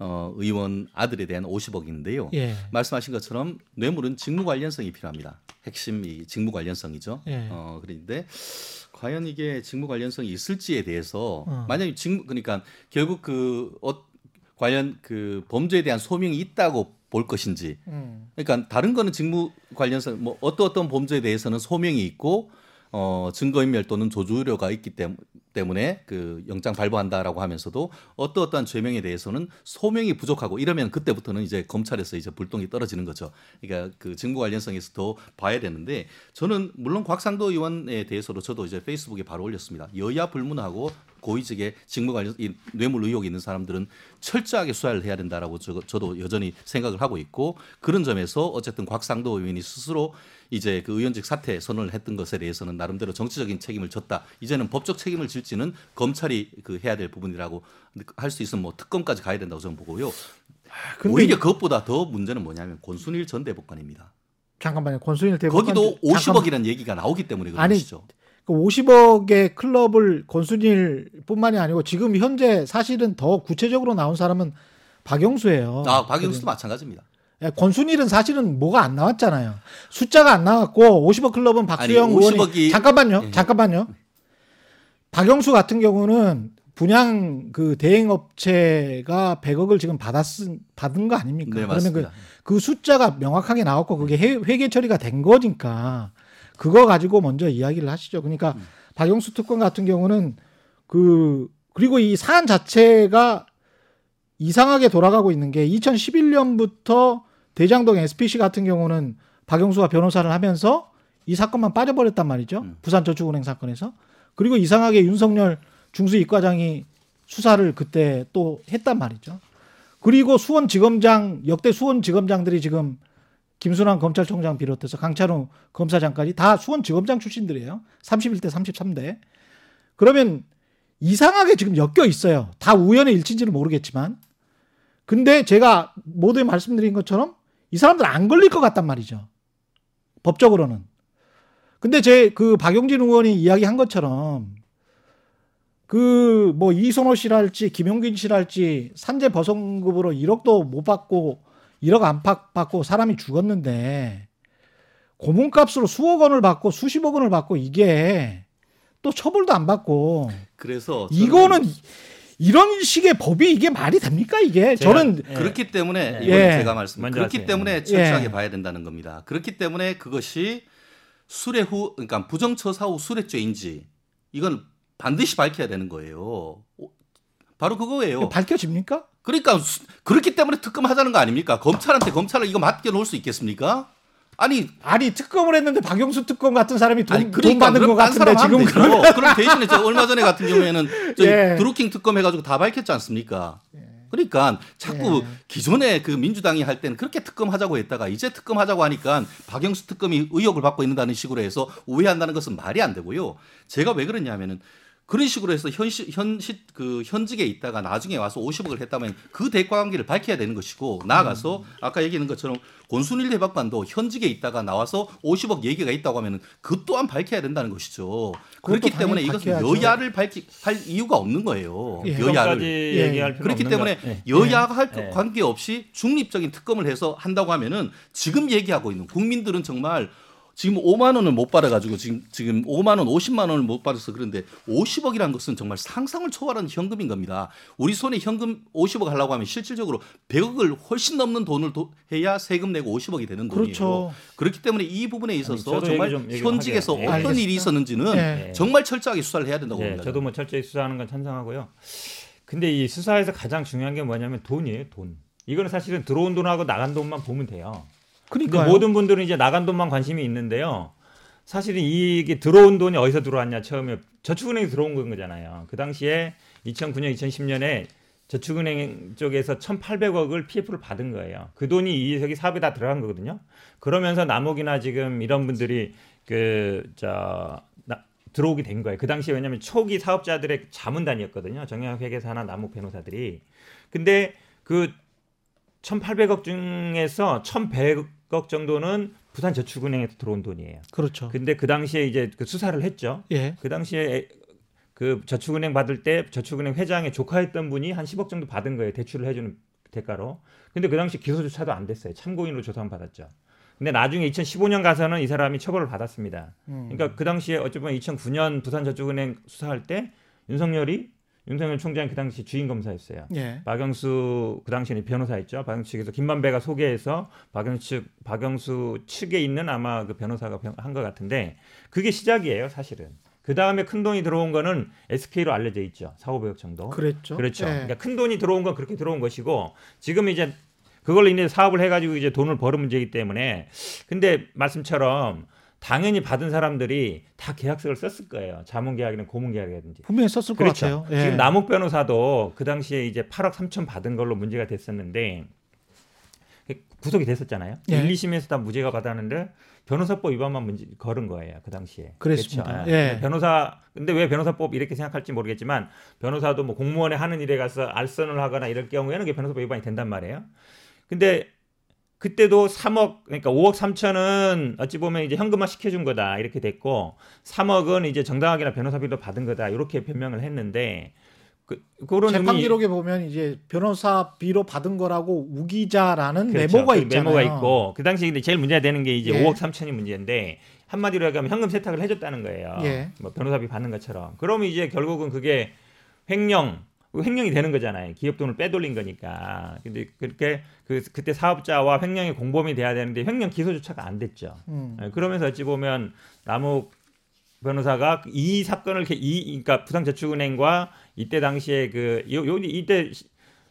어, 의원 아들에 대한 50억인데요.
예.
말씀하신 것처럼 뇌물은 직무 관련성이 필요합니다. 핵심이 직무 관련성이죠.
예.
어, 그런데 과연 이게 직무 관련성이 있을지에 대해서
어.
만약에 직무 그러니까 결국 그 어, 과연 그 범죄에 대한 소명이 있다고 볼 것인지
음.
그러니까 다른 거는 직무 관련성 뭐 어떤 어떤 범죄에 대해서는 소명이 있고 어 증거인멸 또는 조주 우려가 있기 때문- 때문에 그 영장 발부한다라고 하면서도 어떤 어떠한 죄명에 대해서는 소명이 부족하고 이러면 그때부터는 이제 검찰에서 이제 불똥이 떨어지는 거죠. 그러니까 그 증거 관련성에서 더 봐야 되는데 저는 물론 곽상도 의원에 대해서도 저도 이제 페이스북에 바로 올렸습니다. 여야 불문하고 고위직의 직무 관련 이 뇌물 의혹이 있는 사람들은 철저하게 수사를 해야 된다라고 저, 저도 여전히 생각을 하고 있고 그런 점에서 어쨌든 곽상도 의원이 스스로 이제 그 의원직 사퇴 선언을 했던 것에 대해서는 나름대로 정치적인 책임을 졌다. 이제는 법적 책임을 질지는 검찰이 그 해야 될 부분이라고 할 수 있으면 뭐 특검까지 가야 된다고 저는 보고요.
근데
오히려 그것보다 더 문제는 뭐냐면 권순일 전 대법관입니다.
잠깐만요. 권순일 대법관
거기도
잠깐만.
50억이라는 얘기가 나오기 때문에 그런
아니,
것이죠.
그 50억의 클럽을 권순일뿐만이 아니고 지금 현재 사실은 더 구체적으로 나온 사람은 박영수예요.
아, 박영수도 마찬가지입니다.
예, 권순일은 사실은 뭐가 안 나왔잖아요. 숫자가 안 나왔고 50억 클럽은 박수영
아니,
의원이
50억이
잠깐만요.
예.
잠깐만요. 박영수 같은 경우는 분양 그 대행 업체가 100억을 지금 받았 받은 거 아닙니까?
네,
그러면 그. 그 숫자가 명확하게 나왔고 그게 회- 회계 처리가 된 거니까 그거 가지고 먼저 이야기를 하시죠. 그러니까
음.
박영수 특권 같은 경우는 그 그리고 이 사안 자체가 이상하게 돌아가고 있는 게 2011년부터 대장동 SPC 같은 경우는 박영수가 변호사를 하면서 이 사건만 빠져버렸단 말이죠.
음.
부산저축은행 사건에서. 그리고 이상하게 윤석열 중수이과장이 수사를 그때 또 했단 말이죠. 그리고 수원지검장 역대 수원지검장들이 지금 김순환 검찰총장 비롯해서 강찬호 검사장까지 다 수원지검장 출신들이에요. 31대 33대. 그러면 이상하게 지금 엮여 있어요. 다 우연의 일치인지는 모르겠지만. 근데 제가 모두에 말씀드린 것처럼 이 사람들 안 걸릴 것 같단 말이죠. 법적으로는. 근데 제 그 박용진 의원이 이야기한 것처럼 그 뭐 이선호 씨랄지 김용균 씨랄지 산재 버선급으로 1억도 못 받고 1억 안팎 받고 사람이 죽었는데 고문값으로 수억 원을 받고 수십억 원을 받고 이게 또 처벌도 안 받고
그래서
이거는 이런 식의 법이 이게 말이 됩니까 이게
제가-
저는
예.
그렇기 때문에
예.
이건
예.
제가 말씀 그렇기
하세요.
때문에 철저하게
예.
봐야 된다는 겁니다. 그렇기 때문에 그것이 수뢰 후 그러니까 부정처사 후 수뢰죄인지 이건 반드시 밝혀야 되는 거예요. 오, 바로 그거예요.
밝혀집니까?
그러니까 수- 그렇기 때문에 특검 하자는 거 아닙니까? 검찰한테 검찰을 이거 맡겨 놓을 수 있겠습니까? 아니
아니 특검을 했는데 박영수 특검 같은 사람이 돈,
아니
돈 받는 것
그럼 딴
같은데 지금. 그러면
그럼 대신에 저 얼마 전에 같은 경우에는 저
예.
드루킹 특검 해가지고 다 밝혔지 않습니까? 그러니까 자꾸
예.
기존에 그 민주당이 할 때는 그렇게 특검하자고 했다가 이제 특검하자고 하니까 박영수 특검이 의혹을 받고 있는다는 식으로 해서 우회한다는 것은 말이 안 되고요. 제가 왜 그러냐면은 그런 식으로 해서 현시 현시 그 현직에 있다가 나중에 와서 50억을 했다면 그 대가 관계를 밝혀야 되는 것이고 나아가서 아까 얘기한 것처럼 권순일 대법관도 현직에 있다가 나와서 50억 얘기가 있다고 하면은 그 또한 밝혀야 된다는 것이죠. 그렇기 때문에 이것은
밝혀야죠.
여야를 밝히 할 이유가 없는 거예요.
예.
여야를
예.
얘기할 필요
그렇기 때문에
것- 예.
여야가 할
예.
관계없이 중립적인 특검을 해서 한다고 하면은 지금 얘기하고 있는 국민들은 정말 지금 5만 원을 못 받아가지고 지금 지금 5만 원, 50만 원을 못 받아서 그런데 50억이라는 것은 정말 상상을 초월하는 현금인 겁니다. 우리 손에 현금 50억 하려고 하면 실질적으로 100억을 훨씬 넘는 돈을 도- 해야 세금 내고 50억이 되는 돈이에요.
그렇죠.
그렇기 때문에 이 부분에 있어서
저도
정말
얘기
현직에서. 어떤
알겠습니다.
일이 있었는지는
예.
정말 철저하게 수사를 해야 된다고
예,
봅니다.
저도 뭐 철저히 수사하는 건 찬성하고요. 근데 이 수사에서 가장 중요한 게 뭐냐면 돈이에요, 돈. 이거는 사실은 들어온 돈하고 나간 돈만 보면 돼요.
그러니까
모든 분들은 이제 나간 돈만 관심이 있는데요. 사실은 이게 들어온 돈이 어디서 들어왔냐 처음에 저축은행에 들어온 건 거잖아요. 그 당시에 2009년, 2010년에 저축은행 쪽에서 1,800억을 PF를 받은 거예요. 그 돈이 이석이 사업에 다 들어간 거거든요. 그러면서 남욱이나 지금 이런 분들이 그저 들어오게 된 거예요. 그 당시에 왜냐하면 초기 사업자들의 자문단이었거든요. 정영학 회계사나 남욱 변호사들이. 근데 그 1,800억 중에서 1,100 억 정도는 부산 저축은행에서 들어온 돈이에요.
그렇죠.
근데 그 당시에 이제 그 수사를 했죠.
예.
그 당시에 그 저축은행 받을 때 저축은행 회장의 조카였던 분이 한 10억 정도 받은 거예요. 대출을 해주는 대가로. 근데 그 당시 기소조차도 안 됐어요. 참고인으로 조사만 받았죠. 근데 나중에 2015년 가서는 이 사람이 처벌을 받았습니다.
음.
그러니까 그 당시에 어쩌면 2009년 부산저축은행 수사할 때 윤석열이 윤석열 총장이 그 당시 주인 검사였어요.
예.
박영수 그 당시에는 변호사였죠. 박영수 측에서 김만배가 소개해서 박영수 측 박영수 측에 있는 아마 그 변호사가 한 것 같은데 그게 시작이에요, 사실은. 그 다음에 큰 돈이 들어온 거는 SK로 알려져 있죠. 4, 500억 정도.
그랬죠.
그렇죠.
예.
그러니까 큰 돈이 들어온 건 그렇게 들어온 것이고 지금 이제 그걸로 인해 사업을 해가지고 이제 돈을 버는 문제이기 때문에 근데 말씀처럼 당연히 받은 사람들이 다 계약서를 썼을 거예요. 자문 계약이나 고문 계약이라든지.
분명히 썼을 것
그렇죠.
같아요. 예.
지금 남욱 변호사도 그 당시에 이제 8억 3천 받은 걸로 문제가 됐었는데 구속이 됐었잖아요.
예.
1, 2심에서 다 무죄가 받았는데 변호사법 위반만 문제 걸은 거예요. 그 당시에.
그랬습니다.
그렇죠.
예.
변호사 근데 왜 변호사법 이렇게 생각할지 모르겠지만 변호사도 뭐 공무원의 하는 일에 가서 알선을 하거나 이럴 경우에는 그게 변호사법 위반이 된단 말이에요. 근데 그때도 3억 그러니까 5억 3천은 어찌 보면 이제 현금화 시켜준 거다 이렇게 됐고 3억은 이제 정당하게나 변호사비도 받은 거다 이렇게 변명을 했는데 그 그런
재판
의미-
기록에 보면 이제 변호사비로 받은 거라고 우기자라는
그렇죠.
메모가
그
있잖아요.
메모가 있고 그 당시 근데 제일 문제가 되는 게 이제
예.
5억 3천이 문제인데 한마디로 얘기하면 현금 세탁을 해줬다는 거예요.
예.
뭐 변호사비 받는 것처럼. 그러면 이제 결국은 그게 횡령 횡령이 되는 거잖아요. 기업 돈을 빼돌린 거니까. 근데 그렇게 그 그때 사업자와 횡령이 공범이 돼야 되는데 횡령 기소조차가 안 됐죠.
음.
예, 그러면서 어찌 보면 남욱 변호사가 이 사건을 이 그러니까 부산저축은행과 이때 당시에 그 요, 요 이때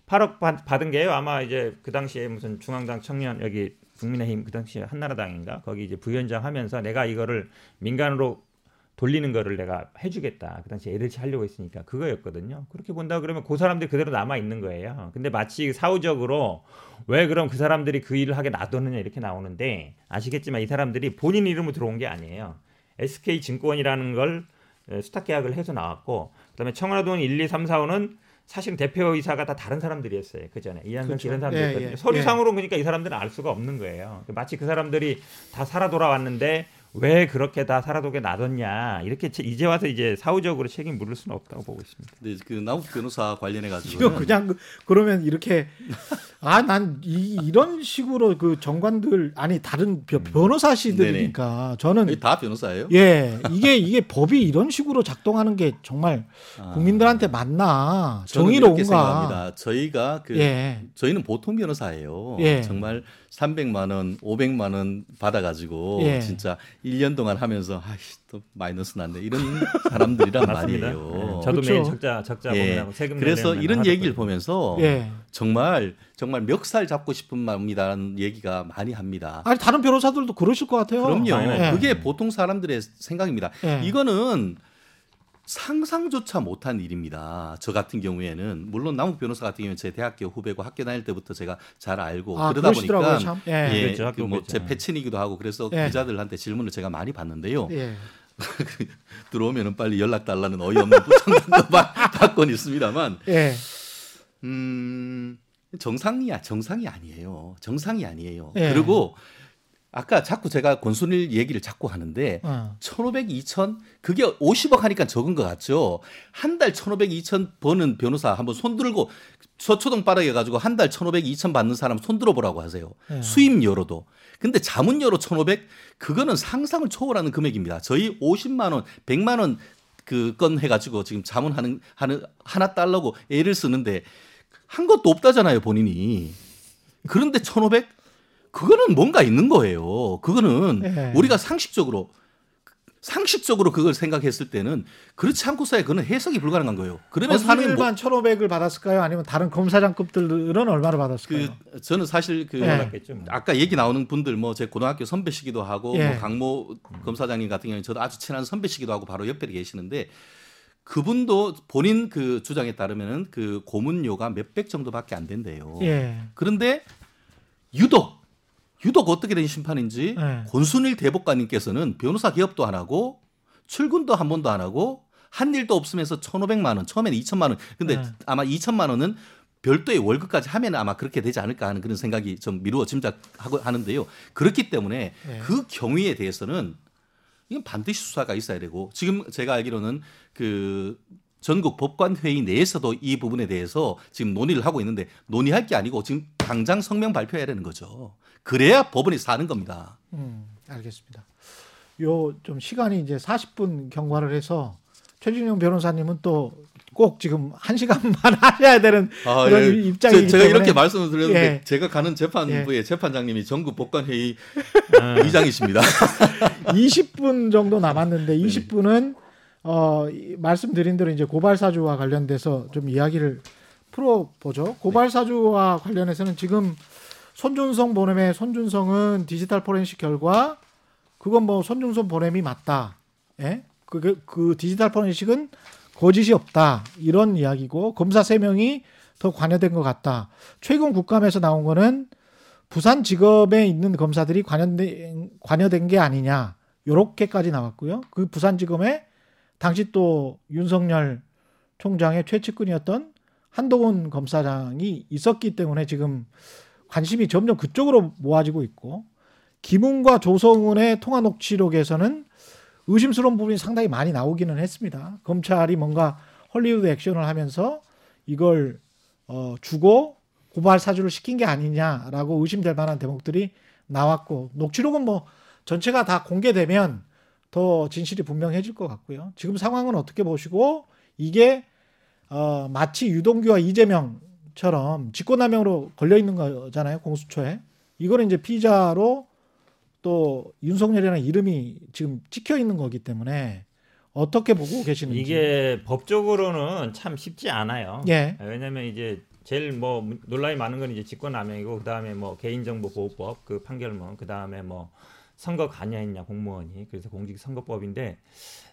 8억 받, 받은 게요 아마 이제 그 당시에 무슨 중앙당 청년 여기 국민의힘 그 당시에 한나라당인가 거기 이제 부위원장 하면서 내가 이거를 민간으로 돌리는 거를 내가 해주겠다. 그 당시에 LH 하려고 했으니까 그거였거든요. 그렇게 본다 그러면 그 사람들이 그대로 남아 있는 거예요. 근데 마치 사후적으로 왜 그럼 그 사람들이 그 일을 하게 놔뒀느냐 이렇게 나오는데 아시겠지만 이 사람들이 본인 이름으로 들어온 게 아니에요. SK 증권이라는 걸 에, 수탁 계약을 해서 나왔고 그다음에 청와돈 1, 2, 3, 4호는 사실은 대표이사가 다 다른 사람들이었어요. 그 전에 이한성 씨
그렇죠.
이런 사람들이었거든요.
예, 예,
서류상으로 그러니까 이 사람들은 알 수가 없는 거예요. 마치 그 사람들이 다 살아 돌아왔는데 왜 그렇게 다 살아도게 놔뒀냐 이렇게 체- 이제 와서 이제 사후적으로 책임 물을 수는 없다고 보고 있습니다.
근데 그 남욱 변호사 관련해 가지고
그냥 그- 그러면 이렇게 아난 이런 식으로 그 정관들 아니 다른 변- 변호사시들이니까 저는
다 변호사예요?
예 이게 이게 법이 이런 식으로 작동하는 게 정말
아,
국민들한테 맞나 정의로운가
생각합니다. 저희가 그
예
저희는 보통 변호사예요.
예.
정말 300만 원, 500만 원 받아가지고
예.
진짜 1년 동안 하면서 아이씨 또 마이너스 났네 이런 사람들이란. 말이에요.
네, 저도
그렇죠.
매일 적자 적자
예.
보면하고 세금
그래서 이런 얘기를. 보면서
예.
정말 정말 멱살 잡고 싶은 마음이라는 얘기가 많이 합니다.
아니 다른 변호사들도 그러실 것 같아요.
그럼요.
당연하죠.
그게 보통 사람들의 생각입니다.
예.
이거는 상상조차 못한 일입니다. 저 같은 경우에는 물론 남욱 변호사 같은 경우는 제 대학교 후배고 학교 다닐 때부터 제가 잘 알고
아,
그러다
그러시더라고요,
보니까
참. 예.
예,
그렇죠.
그 뭐제
후배죠.
패친이기도 하고 그래서
예.
기자들한테 질문을 제가 많이 받는데요.
예.
들어오면은 빨리 연락 달라는 어이없는 부탁도 받곤 있습니다만
예.
음, 정상이야 정상이 아니에요. 정상이 아니에요.
예.
그리고 아까 자꾸 제가 권순일 얘기를 자꾸 하는데
어.
1,500, 2,000 그게 50억 하니까 적은 것 같죠. 한 달 1,500, 2,000 버는 변호사 한번 손 들고 서초동 바닥에 가지고 한 달 1,500, 2,000 받는 사람 손 들어보라고 하세요.
예.
수입료로도. 근데 자문료로 1,500 그거는 상상을 초월하는 금액입니다. 저희 50만 원, 100만 원 그 건 해가지고 지금 자문하는 하는 하나 달라고 애를 쓰는데 한 것도 없다잖아요 본인이. 그런데 1,500 그거는 뭔가 있는 거예요. 그거는
예.
우리가 상식적으로 상식적으로 그걸 생각했을 때는 그렇지 않고서야 그는 해석이 불가능한 거예요. 그러면서 하는 뭐,
검수일반 1,500을 받았을까요? 아니면 다른 검사장급들은 얼마를 받았을까요?
그 저는 사실 그
네.
뭐.
아까 얘기 나오는 분들 뭐 제 고등학교 선배시기도 하고
예.
뭐 강모 검사장님 같은 경우는 저도 아주 친한 선배시기도 하고 바로 옆에 계시는데 그분도 본인 그 주장에 따르면은 그 고문료가 몇백 정도밖에 안 된대요.
예.
그런데 유독 유독 어떻게 된 심판인지
네.
권순일 대법관님께서는 변호사 기업도 안 하고 출근도 한 번도 안 하고 한 일도 없으면서 1,500만 원, 처음에는 2천만 원. 근데
네.
아마 2천만 원은 별도의 월급까지 하면 아마 그렇게 되지 않을까 하는 그런 생각이 좀 미루어 짐작하고 하는데요. 그렇기 때문에
네.
그 경위에 대해서는 이건 반드시 수사가 있어야 되고 지금 제가 알기로는 그 전국 법관 회의 내에서도 이 부분에 대해서 지금 논의를 하고 있는데 논의할 게 아니고 지금 당장 성명 발표해야 되는 거죠. 그래야 법원이 사는 겁니다.
음, 알겠습니다. 요 좀 시간이 이제 40분 경과를 해서 최진영 변호사님은 또 꼭 지금 한 시간만 하셔야 되는 그런
예.
입장이기
제-
때문에
이렇게 말씀을 드렸는데
예.
제가 가는 재판부의 재판장님이 전국 법관 회의
아,
의장이십니다.
20분 정도
네.
남았는데 20분은 어, 이- 말씀드린 대로 이제 고발 사주와 관련돼서 좀 이야기를 풀어 보죠. 고발 사주와 관련해서는 지금 손준성 보냄의 손준성은 디지털 포렌식 결과 그건 뭐 손준성 보냄이 맞다. 예? 그, 그 디지털 포렌식은 거짓이 없다. 이런 이야기고 검사 세명이더 관여된 것 같다. 최근 국감에서 나온 거는 부산 직업에 있는 검사들이 관여된, 관여된 게 아니냐. 요렇게까지 나왔고요. 그 부산 직업에 당시 또 윤석열 총장의 최측근이었던 한동훈 검사장이 있었기 때문에 지금 관심이 점점 그쪽으로 모아지고 있고 김웅과 조성훈의 통화 녹취록에서는 의심스러운 부분이 상당히 많이 나오기는 했습니다. 검찰이 뭔가 헐리우드 액션을 하면서 이걸 어, 주고 고발 사주를 시킨 게 아니냐라고 의심될 만한 대목들이 나왔고 녹취록은 뭐 전체가 다 공개되면 더 진실이 분명해질 것 같고요. 지금 상황은 어떻게 보시고 이게 어, 마치 유동규와 이재명처럼 직권남용으로 걸려 있는 거잖아요 공수처에 이거는 이제 피자로 또 윤석열이라는 이름이 지금 찍혀 있는 거기 때문에 어떻게 보고 계시는지
이게 법적으로는 참 쉽지 않아요.
예.
왜냐하면 이제 제일 뭐 논란이 많은 건 이제 직권남용이고 그다음에 뭐 개인정보보호법 그 판결문 그다음에 뭐 선거 관여했냐 공무원이 그래서 공직선거법인데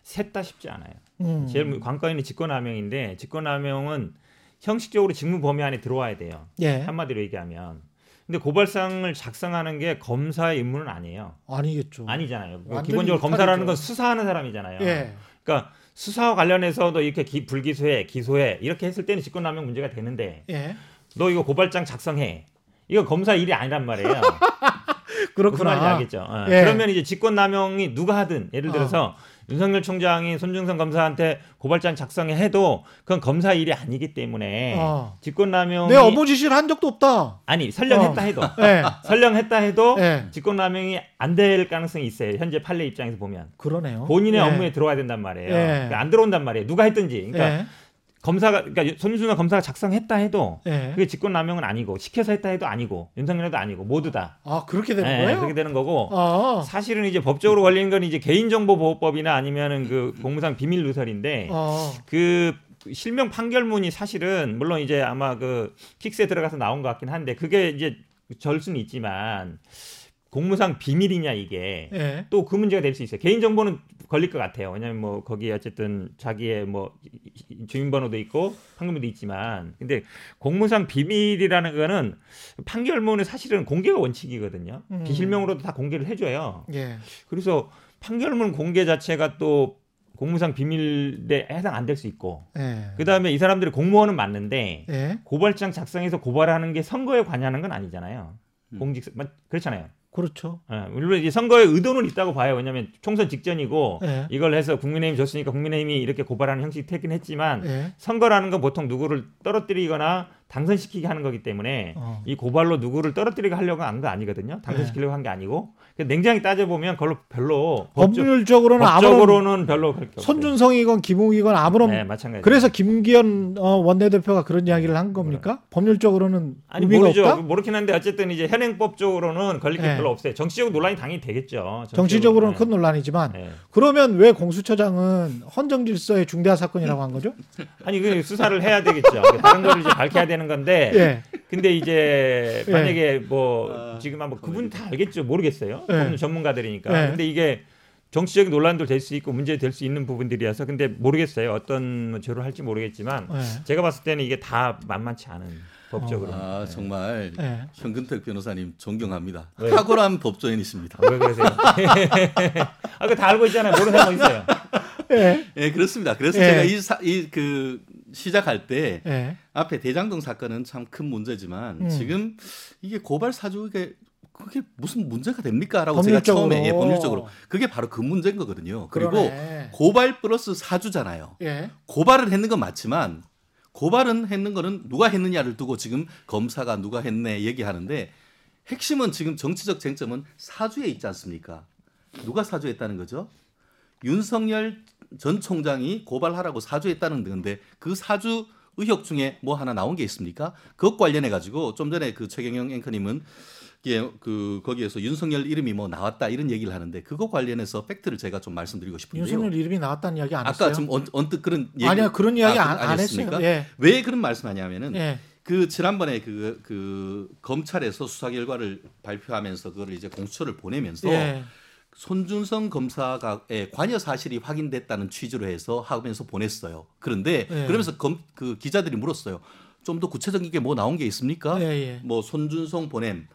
셋 다 쉽지 않아요.
음.
제일 관건이 직권남용인데 직권남용은 형식적으로 직무 범위 안에 들어와야 돼요.
예
한마디로 얘기하면. 근데 고발장을 작성하는 게 검사의 임무는 아니에요.
아니겠죠.
아니잖아요. 뭐 기본적으로 검사라는. 건 수사하는 사람이잖아요.
예.
그러니까 수사와 관련해서도 이렇게 기- 불기소해, 기소해 이렇게 했을 때는 직권남용 문제가 되는데
예.
너 이거 고발장 작성해. 이거 검사 일이 아니란 말이에요. 무슨 말인지
그렇구나.
알겠죠? 어.
예.
그러면 이제 직권남용이 누가 하든 예를 들어서 윤석열 총장이 손중성 검사한테 고발장 작성해 해도 그건 검사 일이 아니기 때문에
어.
직권남용이
내 업무 지시를 한 적도 없다.
아니 설령했다
어.
해도
예.
설령 했다 해도
예.
직권남용이 안 될 가능성이 있어요. 현재 판례 입장에서 보면
그러네요.
본인의
예.
업무에 들어와야 된단 말이에요.
예.
그러니까 안 들어온단 말이에요. 누가 했든지. 그러니까
예.
검사가 그러니까 손준성 검사가 작성했다 해도
예.
그게 직권남용은 아니고 시켜서 했다 해도 아니고 윤석열도 아니고 모두 다
아 그렇게 되는
예,
거예요?
그렇게 되는 거고
아.
사실은 이제 법적으로 걸리는 건 이제 개인정보보호법이나 아니면은 그 공무상 비밀 누설인데
어.
그 실명 판결문이 사실은 물론 이제 아마 그 킥스에 들어가서 나온 것 같긴 한데 그게 이제 절 수는 있지만 공무상 비밀이냐 이게
예.
또그 문제가 될 수 있어요. 개인 정보는 걸릴 것 같아요. 왜냐하면 뭐 거기에 어쨌든 자기의 뭐 주민번호도 있고 판결문도 있지만, 근데 공무상 비밀이라는 거는 판결문은 사실은 공개가 원칙이거든요.
음.
비실명으로도 다 공개를 해줘요.
예.
그래서 판결문 공개 자체가 또 공무상 비밀에 해당 안 될 수 있고,
예.
그 다음에 이 사람들이 공무원은 맞는데
예.
고발장 작성해서 고발하는 게 선거에 관여하는 건 아니잖아요.
음.
공직 그렇잖아요.
그렇죠.
예, 물론 이제 선거에 의도는 있다고 봐요. 왜냐하면 총선 직전이고
예.
이걸 해서 국민의힘 줬으니까 국민의힘이 이렇게 고발하는 형식이 되긴 했지만
예.
선거라는 건 보통 누구를 떨어뜨리거나 당선시키게 하는 거기 때문에
어.
이 고발로 누구를 떨어뜨리게 하려고 한 거 아니거든요. 당선시키려고 한 게 아니고 그냥 냉정히 따져 보면 그걸로 별로 법적,
법률적으로는 아무런
법적으로는 별로.
손준성이건 김웅이건 아무런
네, 마찬가지.
그래서 김기현 어, 원내대표가 그런 이야기를 한 겁니까? 법률적으로는
아니
의미가
모르죠.
없다.
모르긴 한데 어쨌든 이제 현행법적으로는 걸릴 게
네.
별로 없어요. 정치적 논란이 당연히 되겠죠.
정치적으로는
네.
큰 논란이지만
네.
그러면 왜 공수처장은 헌정질서의 중대한 사건이라고 한 거죠?
아니 그 수사를 해야 되겠죠. 다른 걸 이제 밝혀야 되는 건데.
예.
근데 이제
예.
만약에 뭐
아,
지금 한번 그분 다 알겠죠. 모르겠어요.
예.
법률 전문가들이니까.
예.
근데 이게 정치적인 논란도 될 수 있고 문제 될 수 있는 부분들이라서 근데 모르겠어요. 어떤 뭐 죄로 할지 모르겠지만
예.
제가 봤을 때는 이게 다 만만치 않은 법적으로.
아 정말
예.
현근택 변호사님 존경합니다.
왜요?
탁월한 법조인이십니다.
아, 왜 그러세요? 아, 그거 다 알고 있잖아요. 모르는 사람 있어요?
예.
예, 그렇습니다. 그래서
예.
제가 이그 시작할 때
예.
앞에 대장동 사건은 참 큰 문제지만
음.
지금 이게 고발 사주에 그게 무슨 문제가 됩니까라고
법률적으로.
제가 처음에 예, 법률적으로 그게 바로 그 문제인 거거든요. 그리고
그러네.
고발 플러스 사주잖아요.
예.
고발을 했는 건 맞지만 고발은 했는 거는 누가 했느냐를 두고 지금 검사가 누가 했네 얘기하는데 핵심은 지금 정치적 쟁점은 사주에 있지 않습니까? 누가 사주했다는 거죠? 윤석열 전 총장이 고발하라고 사주했다는 건데 그 사주 의혹 중에 뭐 하나 나온 게 있습니까? 그것 관련해 가지고 좀 전에 그 최경영 앵커님은 이게 그 거기에서 윤석열 이름이 뭐 나왔다 이런 얘기를 하는데 그거 관련해서 팩트를 제가 좀 말씀드리고 싶은데요.
윤석열 이름이 나왔다는 이야기 안
아까
했어요.
좀 언, 언뜻 그런 얘기
아니야 그런 이야기
아,
안, 안 했어요.
했습니까?
예.
왜 그런 말씀하냐면은
예.
그 지난번에 그, 그 검찰에서 수사 결과를 발표하면서 그거를 이제 공수처를 보내면서
예.
손준성 검사가의 관여 사실이 확인됐다는 취지로 해서 하면서 보냈어요. 그런데
예.
그러면서 검, 그 기자들이 물었어요. 좀 더 구체적인 게 뭐 나온 게 있습니까?
예, 예.
뭐 손준성 보냄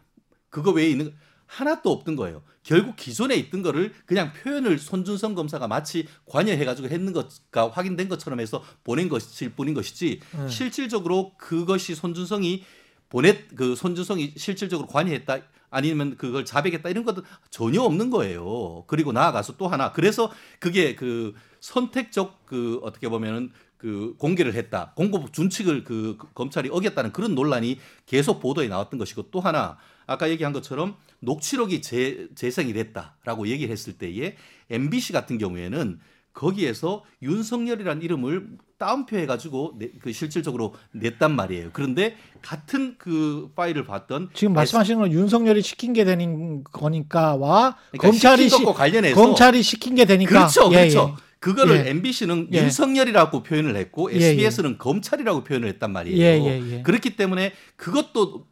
그거 외에 있는 거 하나도 없던 거예요. 결국 기존에 있던 거를 그냥 표현을 손준성 검사가 마치 관여해가지고 했는 것과 확인된 것처럼 해서 보낸 것일 뿐인 것이지
네.
실질적으로 그것이 손준성이 보냈 그 손준성이 실질적으로 관여했다 아니면 그걸 자백했다 이런 것도 전혀 없는 거예요. 그리고 나아가서 또 하나 그래서 그게 그 선택적 그 어떻게 보면은 그 공개를 했다. 공고 준칙을 그 검찰이 어겼다는 그런 논란이 계속 보도에 나왔던 것이고 또 하나 아까 얘기한 것처럼 녹취록이 재, 재생이 됐다라고 얘기를 했을 때에 MBC 같은 경우에는 거기에서 윤석열이라는 이름을 따옴표 해가지고 내- 그 실질적으로 냈단 말이에요. 그런데 같은 그 파일을 봤던
지금 말씀하시는 건 윤석열이 시킨 게 되는 거니까와
그러니까
검찰이
시킨
시,
관련해서
검찰이 시킨 게 되니까
그렇죠,
예,
그렇죠.
예.
그거를
예.
MBC는
예.
윤석열이라고 표현을 했고
예, 예.
SBS는 검찰이라고 표현을 했단 말이에요.
예, 예, 예.
그렇기 때문에 그것도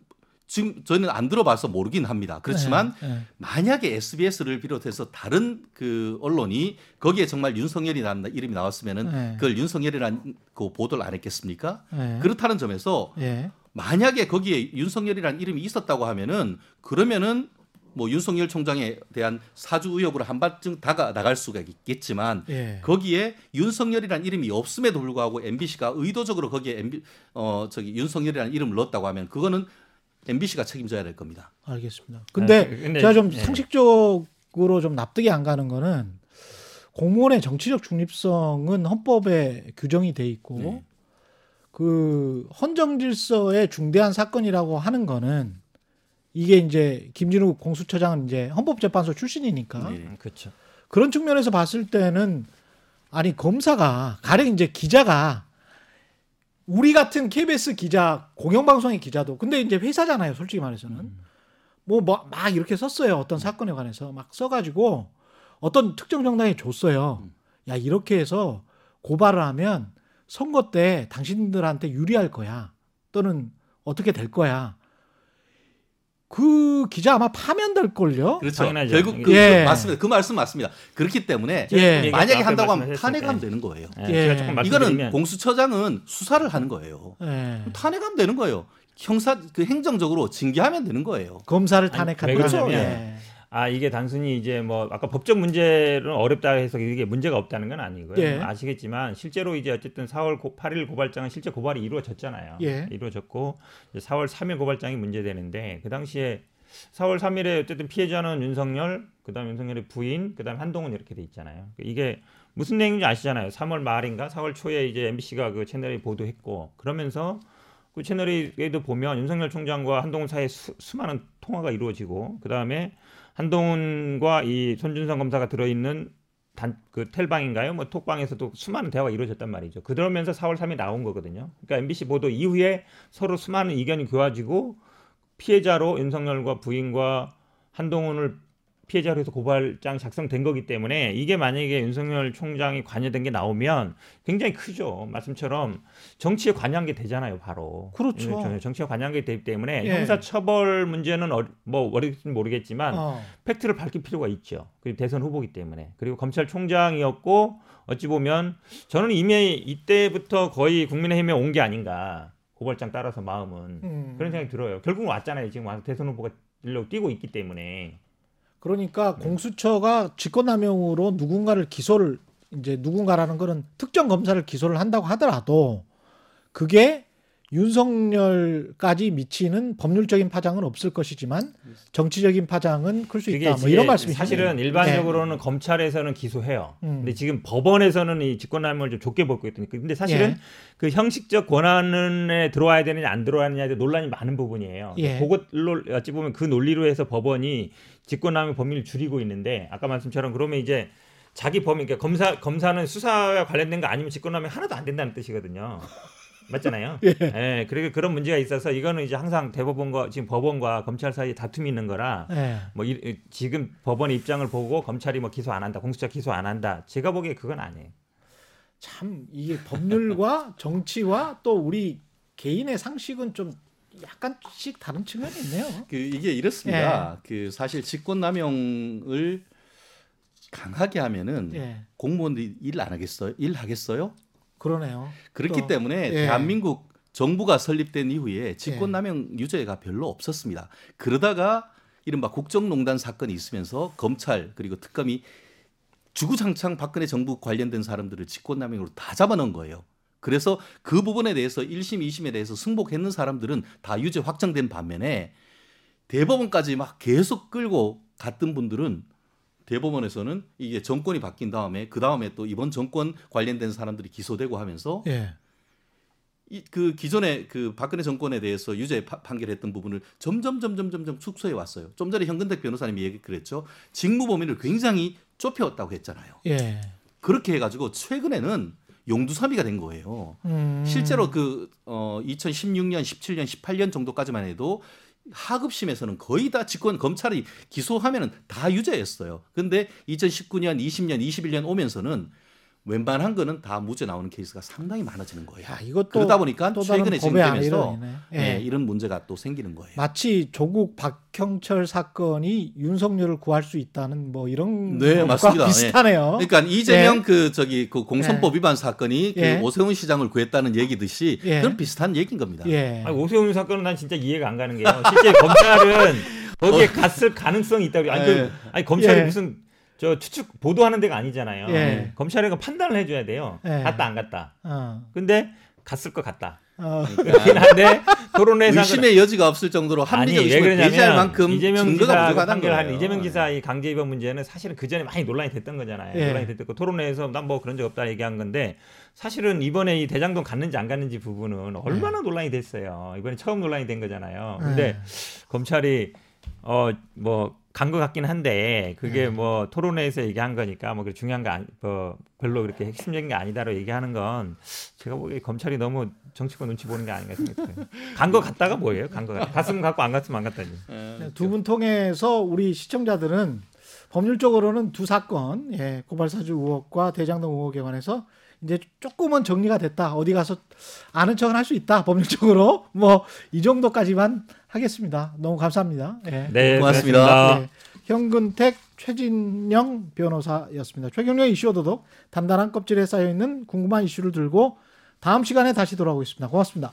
지금 저는 안 들어봐서 모르긴 합니다. 그렇지만
예, 예.
만약에 SBS를 비롯해서 다른 그 언론이 거기에 정말 윤석열이라는 이름이 나왔으면은
네.
그걸 윤석열이라는 그 보도를 안 했겠습니까?
예.
그렇다는 점에서
예.
만약에 거기에 윤석열이라는 이름이 있었다고 하면은 그러면은 뭐 윤석열 총장에 대한 사주 의혹으로 한 발쯤 다가 나갈 수가 있겠지만
예.
거기에 윤석열이라는 이름이 없음에도 불구하고 MBC가 의도적으로 거기에 MB 어 저기 윤석열이라는 이름을 넣었다고 하면 그거는 MBC가 책임져야 될 겁니다.
알겠습니다. 근데,
아, 근데-
제가 좀
예.
상식적으로 좀 납득이 안 가는 거는 공무원의 정치적 중립성은 헌법에 규정이 돼 있고
네.
그 헌정질서의 중대한 사건이라고 하는 거는 이게 이제 김진우 공수처장은 이제 헌법재판소 출신이니까
네.
음, 그렇죠.
그런 측면에서 봤을 때는 아니 검사가 가령 이제 기자가 우리 같은 KBS 기자 공영방송의 기자도 근데 이제 회사잖아요 솔직히 말해서는. 뭐막 이렇게 썼어요 어떤 사건에 관해서. 막 써가지고 어떤 특정 정당에 줬어요. 야 이렇게 해서 고발을 하면 선거 때 당신들한테 유리할 거야. 또는 어떻게 될 거야 그 기자 아마 파면될 걸요
그렇죠.
당연하죠.
결국 그,
예.
그 맞습니다. 그 말씀 맞습니다. 그렇기 때문에
예.
만약에
앞에
한다고 하면. 탄핵하면 되는 거예요.
예,
예.
제가 조금
이거는 공수처장은 수사를 하는 거예요.
예.
탄핵하면 되는 거예요. 형사 그 행정적으로 징계하면 되는 거예요.
검사를
그러냐면
거죠 예.
아 이게 단순히 이제 뭐 아까 법적 문제는 어렵다 해서 이게 문제가 없다는 건 아니고요.
예.
아시겠지만 실제로 이제 어쨌든 4월 고, 8일 고발장은 실제 고발이 이루어졌잖아요.
예.
이루어졌고 이제 4월 3일 고발장이 문제되는데 그 당시에 4월 3일에 어쨌든 피해자는 윤석열, 그다음 윤석열의 부인, 그다음 한동훈 이렇게 돼 있잖아요. 이게 무슨 내용인지 아시잖아요. 3월 말인가 4월 초에 이제 MBC가 그 채널에 보도했고 그러면서 그 채널에도 보면 윤석열 총장과 한동훈 사이에 수, 수많은 통화가 이루어지고 그 다음에 한동훈과 이 손준성 검사가 들어있는 단 그 텔방인가요? 뭐 톡방에서도 수많은 대화가 이루어졌단 말이죠. 그러면서 4월 3일 나온 거거든요. 그러니까 MBC 보도 이후에 서로 수많은 이견이 교화지고 피해자로 윤석열과 부인과 한동훈을 피해자로 해서 고발장 작성된 거기 때문에 이게 만약에 윤석열 총장이 관여된 게 나오면 굉장히 크죠. 말씀처럼 정치에 관여한 게 되잖아요, 바로.
그렇죠.
예, 정치에 관여한 게 되기 때문에
예.
형사 처벌 문제는 어, 뭐 어릴지 모르겠지만
어.
팩트를 밝힐 필요가 있죠. 그리고 대선 후보기 때문에. 그리고 검찰총장이었고 어찌 보면 저는 이미 이때부터 거의 국민의힘에 온 게 아닌가. 고발장 따라서 마음은
음.
그런 생각이 들어요. 결국은 왔잖아요. 지금 와서 대선 후보가 일로 뛰고 있기 때문에.
그러니까 공수처가 직권남용으로 누군가를 기소를 이제 누군가라는 거는 특정 검사를 기소를 한다고 하더라도 그게 윤석열까지 미치는 법률적인 파장은 없을 것이지만 정치적인 파장은 클 수 있다. 뭐 이런 말씀이시죠.
사실은 일반적으로는 검찰에서는 기소해요.
네. 음.
근데 지금 법원에서는 이 직권남용을 좀 좁게 보고 있거든요. 근데 사실은
예.
그 형식적 권한에 들어와야 되느냐 안 들어와야 되느냐에 논란이 많은 부분이에요.
예.
그것로 어찌 보면 그 논리로 해서 법원이 직권남용 범위를 줄이고 있는데 아까 말씀처럼 그러면 이제 자기 범위 그러니까 검사 검사는 수사와 관련된 거 아니면 직권남용 하나도 안 된다는 뜻이거든요. 맞잖아요. 예. 그리고 그런 문제가 있어서 이거는 이제 항상 대법원과 지금 법원과 검찰 사이에 다툼이 있는 거라
예.
뭐 이, 지금 법원의 입장을 보고 검찰이 뭐 기소 안 한다, 공수처 기소 안 한다. 제가 보기에 그건 아니에요.
참 이게 법률과 정치와 또 우리 개인의 상식은 좀 약간씩 다른 측면이 있네요.
그 이게 이렇습니다. 그 사실 직권 남용을 강하게 하면은
예.
공무원들이 일 안 하겠어요? 일 하겠어요?
그러네요.
그렇기
또,
때문에
예.
대한민국 정부가 설립된 이후에 직권남용 유죄가 별로 없었습니다. 그러다가 이른바 국정농단 사건이 있으면서 검찰 그리고 특검이 주구장창 박근혜 정부 관련된 사람들을 직권남용으로 다 잡아넣은 거예요. 그래서 그 부분에 대해서 1심, 2심에 대해서 승복했는 사람들은 다 유죄 확정된 반면에 대법원까지 막 계속 끌고 갔던 분들은 대법원에서는 이게 정권이 바뀐 다음에 그 다음에 또 이번 정권 관련된 사람들이 기소되고 하면서
예.
이, 그 기존에 그 박근혜 정권에 대해서 유죄 파- 판결했던 부분을 점점 점점 점점 축소해 왔어요. 좀 전에 현근택 변호사님이 얘기 그랬죠. 직무 범위를 굉장히 좁혀왔다고 했잖아요.
예.
그렇게 해가지고 최근에는 용두사미가 된 거예요.
음.
실제로 그 어, 2016년, 17년, 18년 정도까지만 해도 하급심에서는 거의 다 직권 검찰이 기소하면은 다 유죄였어요. 근데 2019년, 20년, 21년 오면서는 웬만한 거는 다 무죄 나오는 케이스가 상당히 많아지는 거예요.
야, 이것도
그러다 보니까 최근에 진행되면서. 예,
예.
이런 문제가 또 생기는 거예요.
마치 조국 박형철 사건이 윤석열을 구할 수 있다는 뭐 이런
네,
것과
맞습니다.
비슷하네요.
그러니까 이재명 그 저기 그 공선법 위반 사건이
예.
그 오세훈 시장을 구했다는 얘기듯이
예.
그런 비슷한 얘기인 겁니다.
예.
아니, 오세훈 사건은 난 진짜 이해가 안 가는 게요. 실제 검찰은 거기에 갔을 가능성이 있다고. 아니, 그,
예.
아니 검찰이
예.
무슨 저 추측 보도하는 데가 아니잖아요.
예.
검찰이 그 판단을 해줘야 돼요.
예.
갔다 안 갔다.
어.
근데 갔을 것 같다.
어.
그렇긴 한데 토론회에서
의심의 여지가 없을 정도로 합리적
아니 왜
의심을
그러냐면
만큼
이재명
증거가 부족하다는 거예요.
이재명 지사 이 강제 입원 문제는 사실은 그 전에 많이 논란이 됐던 거잖아요.
예.
논란이 됐고 토론회에서 난 뭐 그런 적 없다 얘기한 건데 사실은 이번에 이 대장동 갔는지 안 갔는지 부분은 얼마나 논란이 됐어요. 이번에 처음 논란이 된 거잖아요. 근데
예.
검찰이 어뭐 간 것 같긴 한데 그게
네.
뭐 토론회에서 얘기한 거니까 뭐 중요한 거 아니, 뭐 별로 그렇게 핵심적인 게 아니다로 얘기하는 건 제가 보기에 검찰이 너무 정치권 눈치 보는 게 아닌가 생각해요. 간거 같다가 뭐예요? 간거 같다. 갔으면 갔고 안 갔으면 안 갔다니.
예.
두분 통해서 우리 시청자들은 법률적으로는 두 사건, 예, 고발사주 의혹과 대장동 의혹에 관해서 이제 조금은 정리가 됐다. 어디 가서 아는 척은 할 수 있다. 법률적으로 뭐 이 정도까지만 하겠습니다. 너무 감사합니다. 예.
네,
고맙습니다.
고맙습니다.
예. 현근택 최진영 변호사였습니다. 최경련 이슈 오도독 단단한 껍질에 쌓여 있는 궁금한 이슈를 들고 다음 시간에 다시 돌아오겠습니다. 고맙습니다.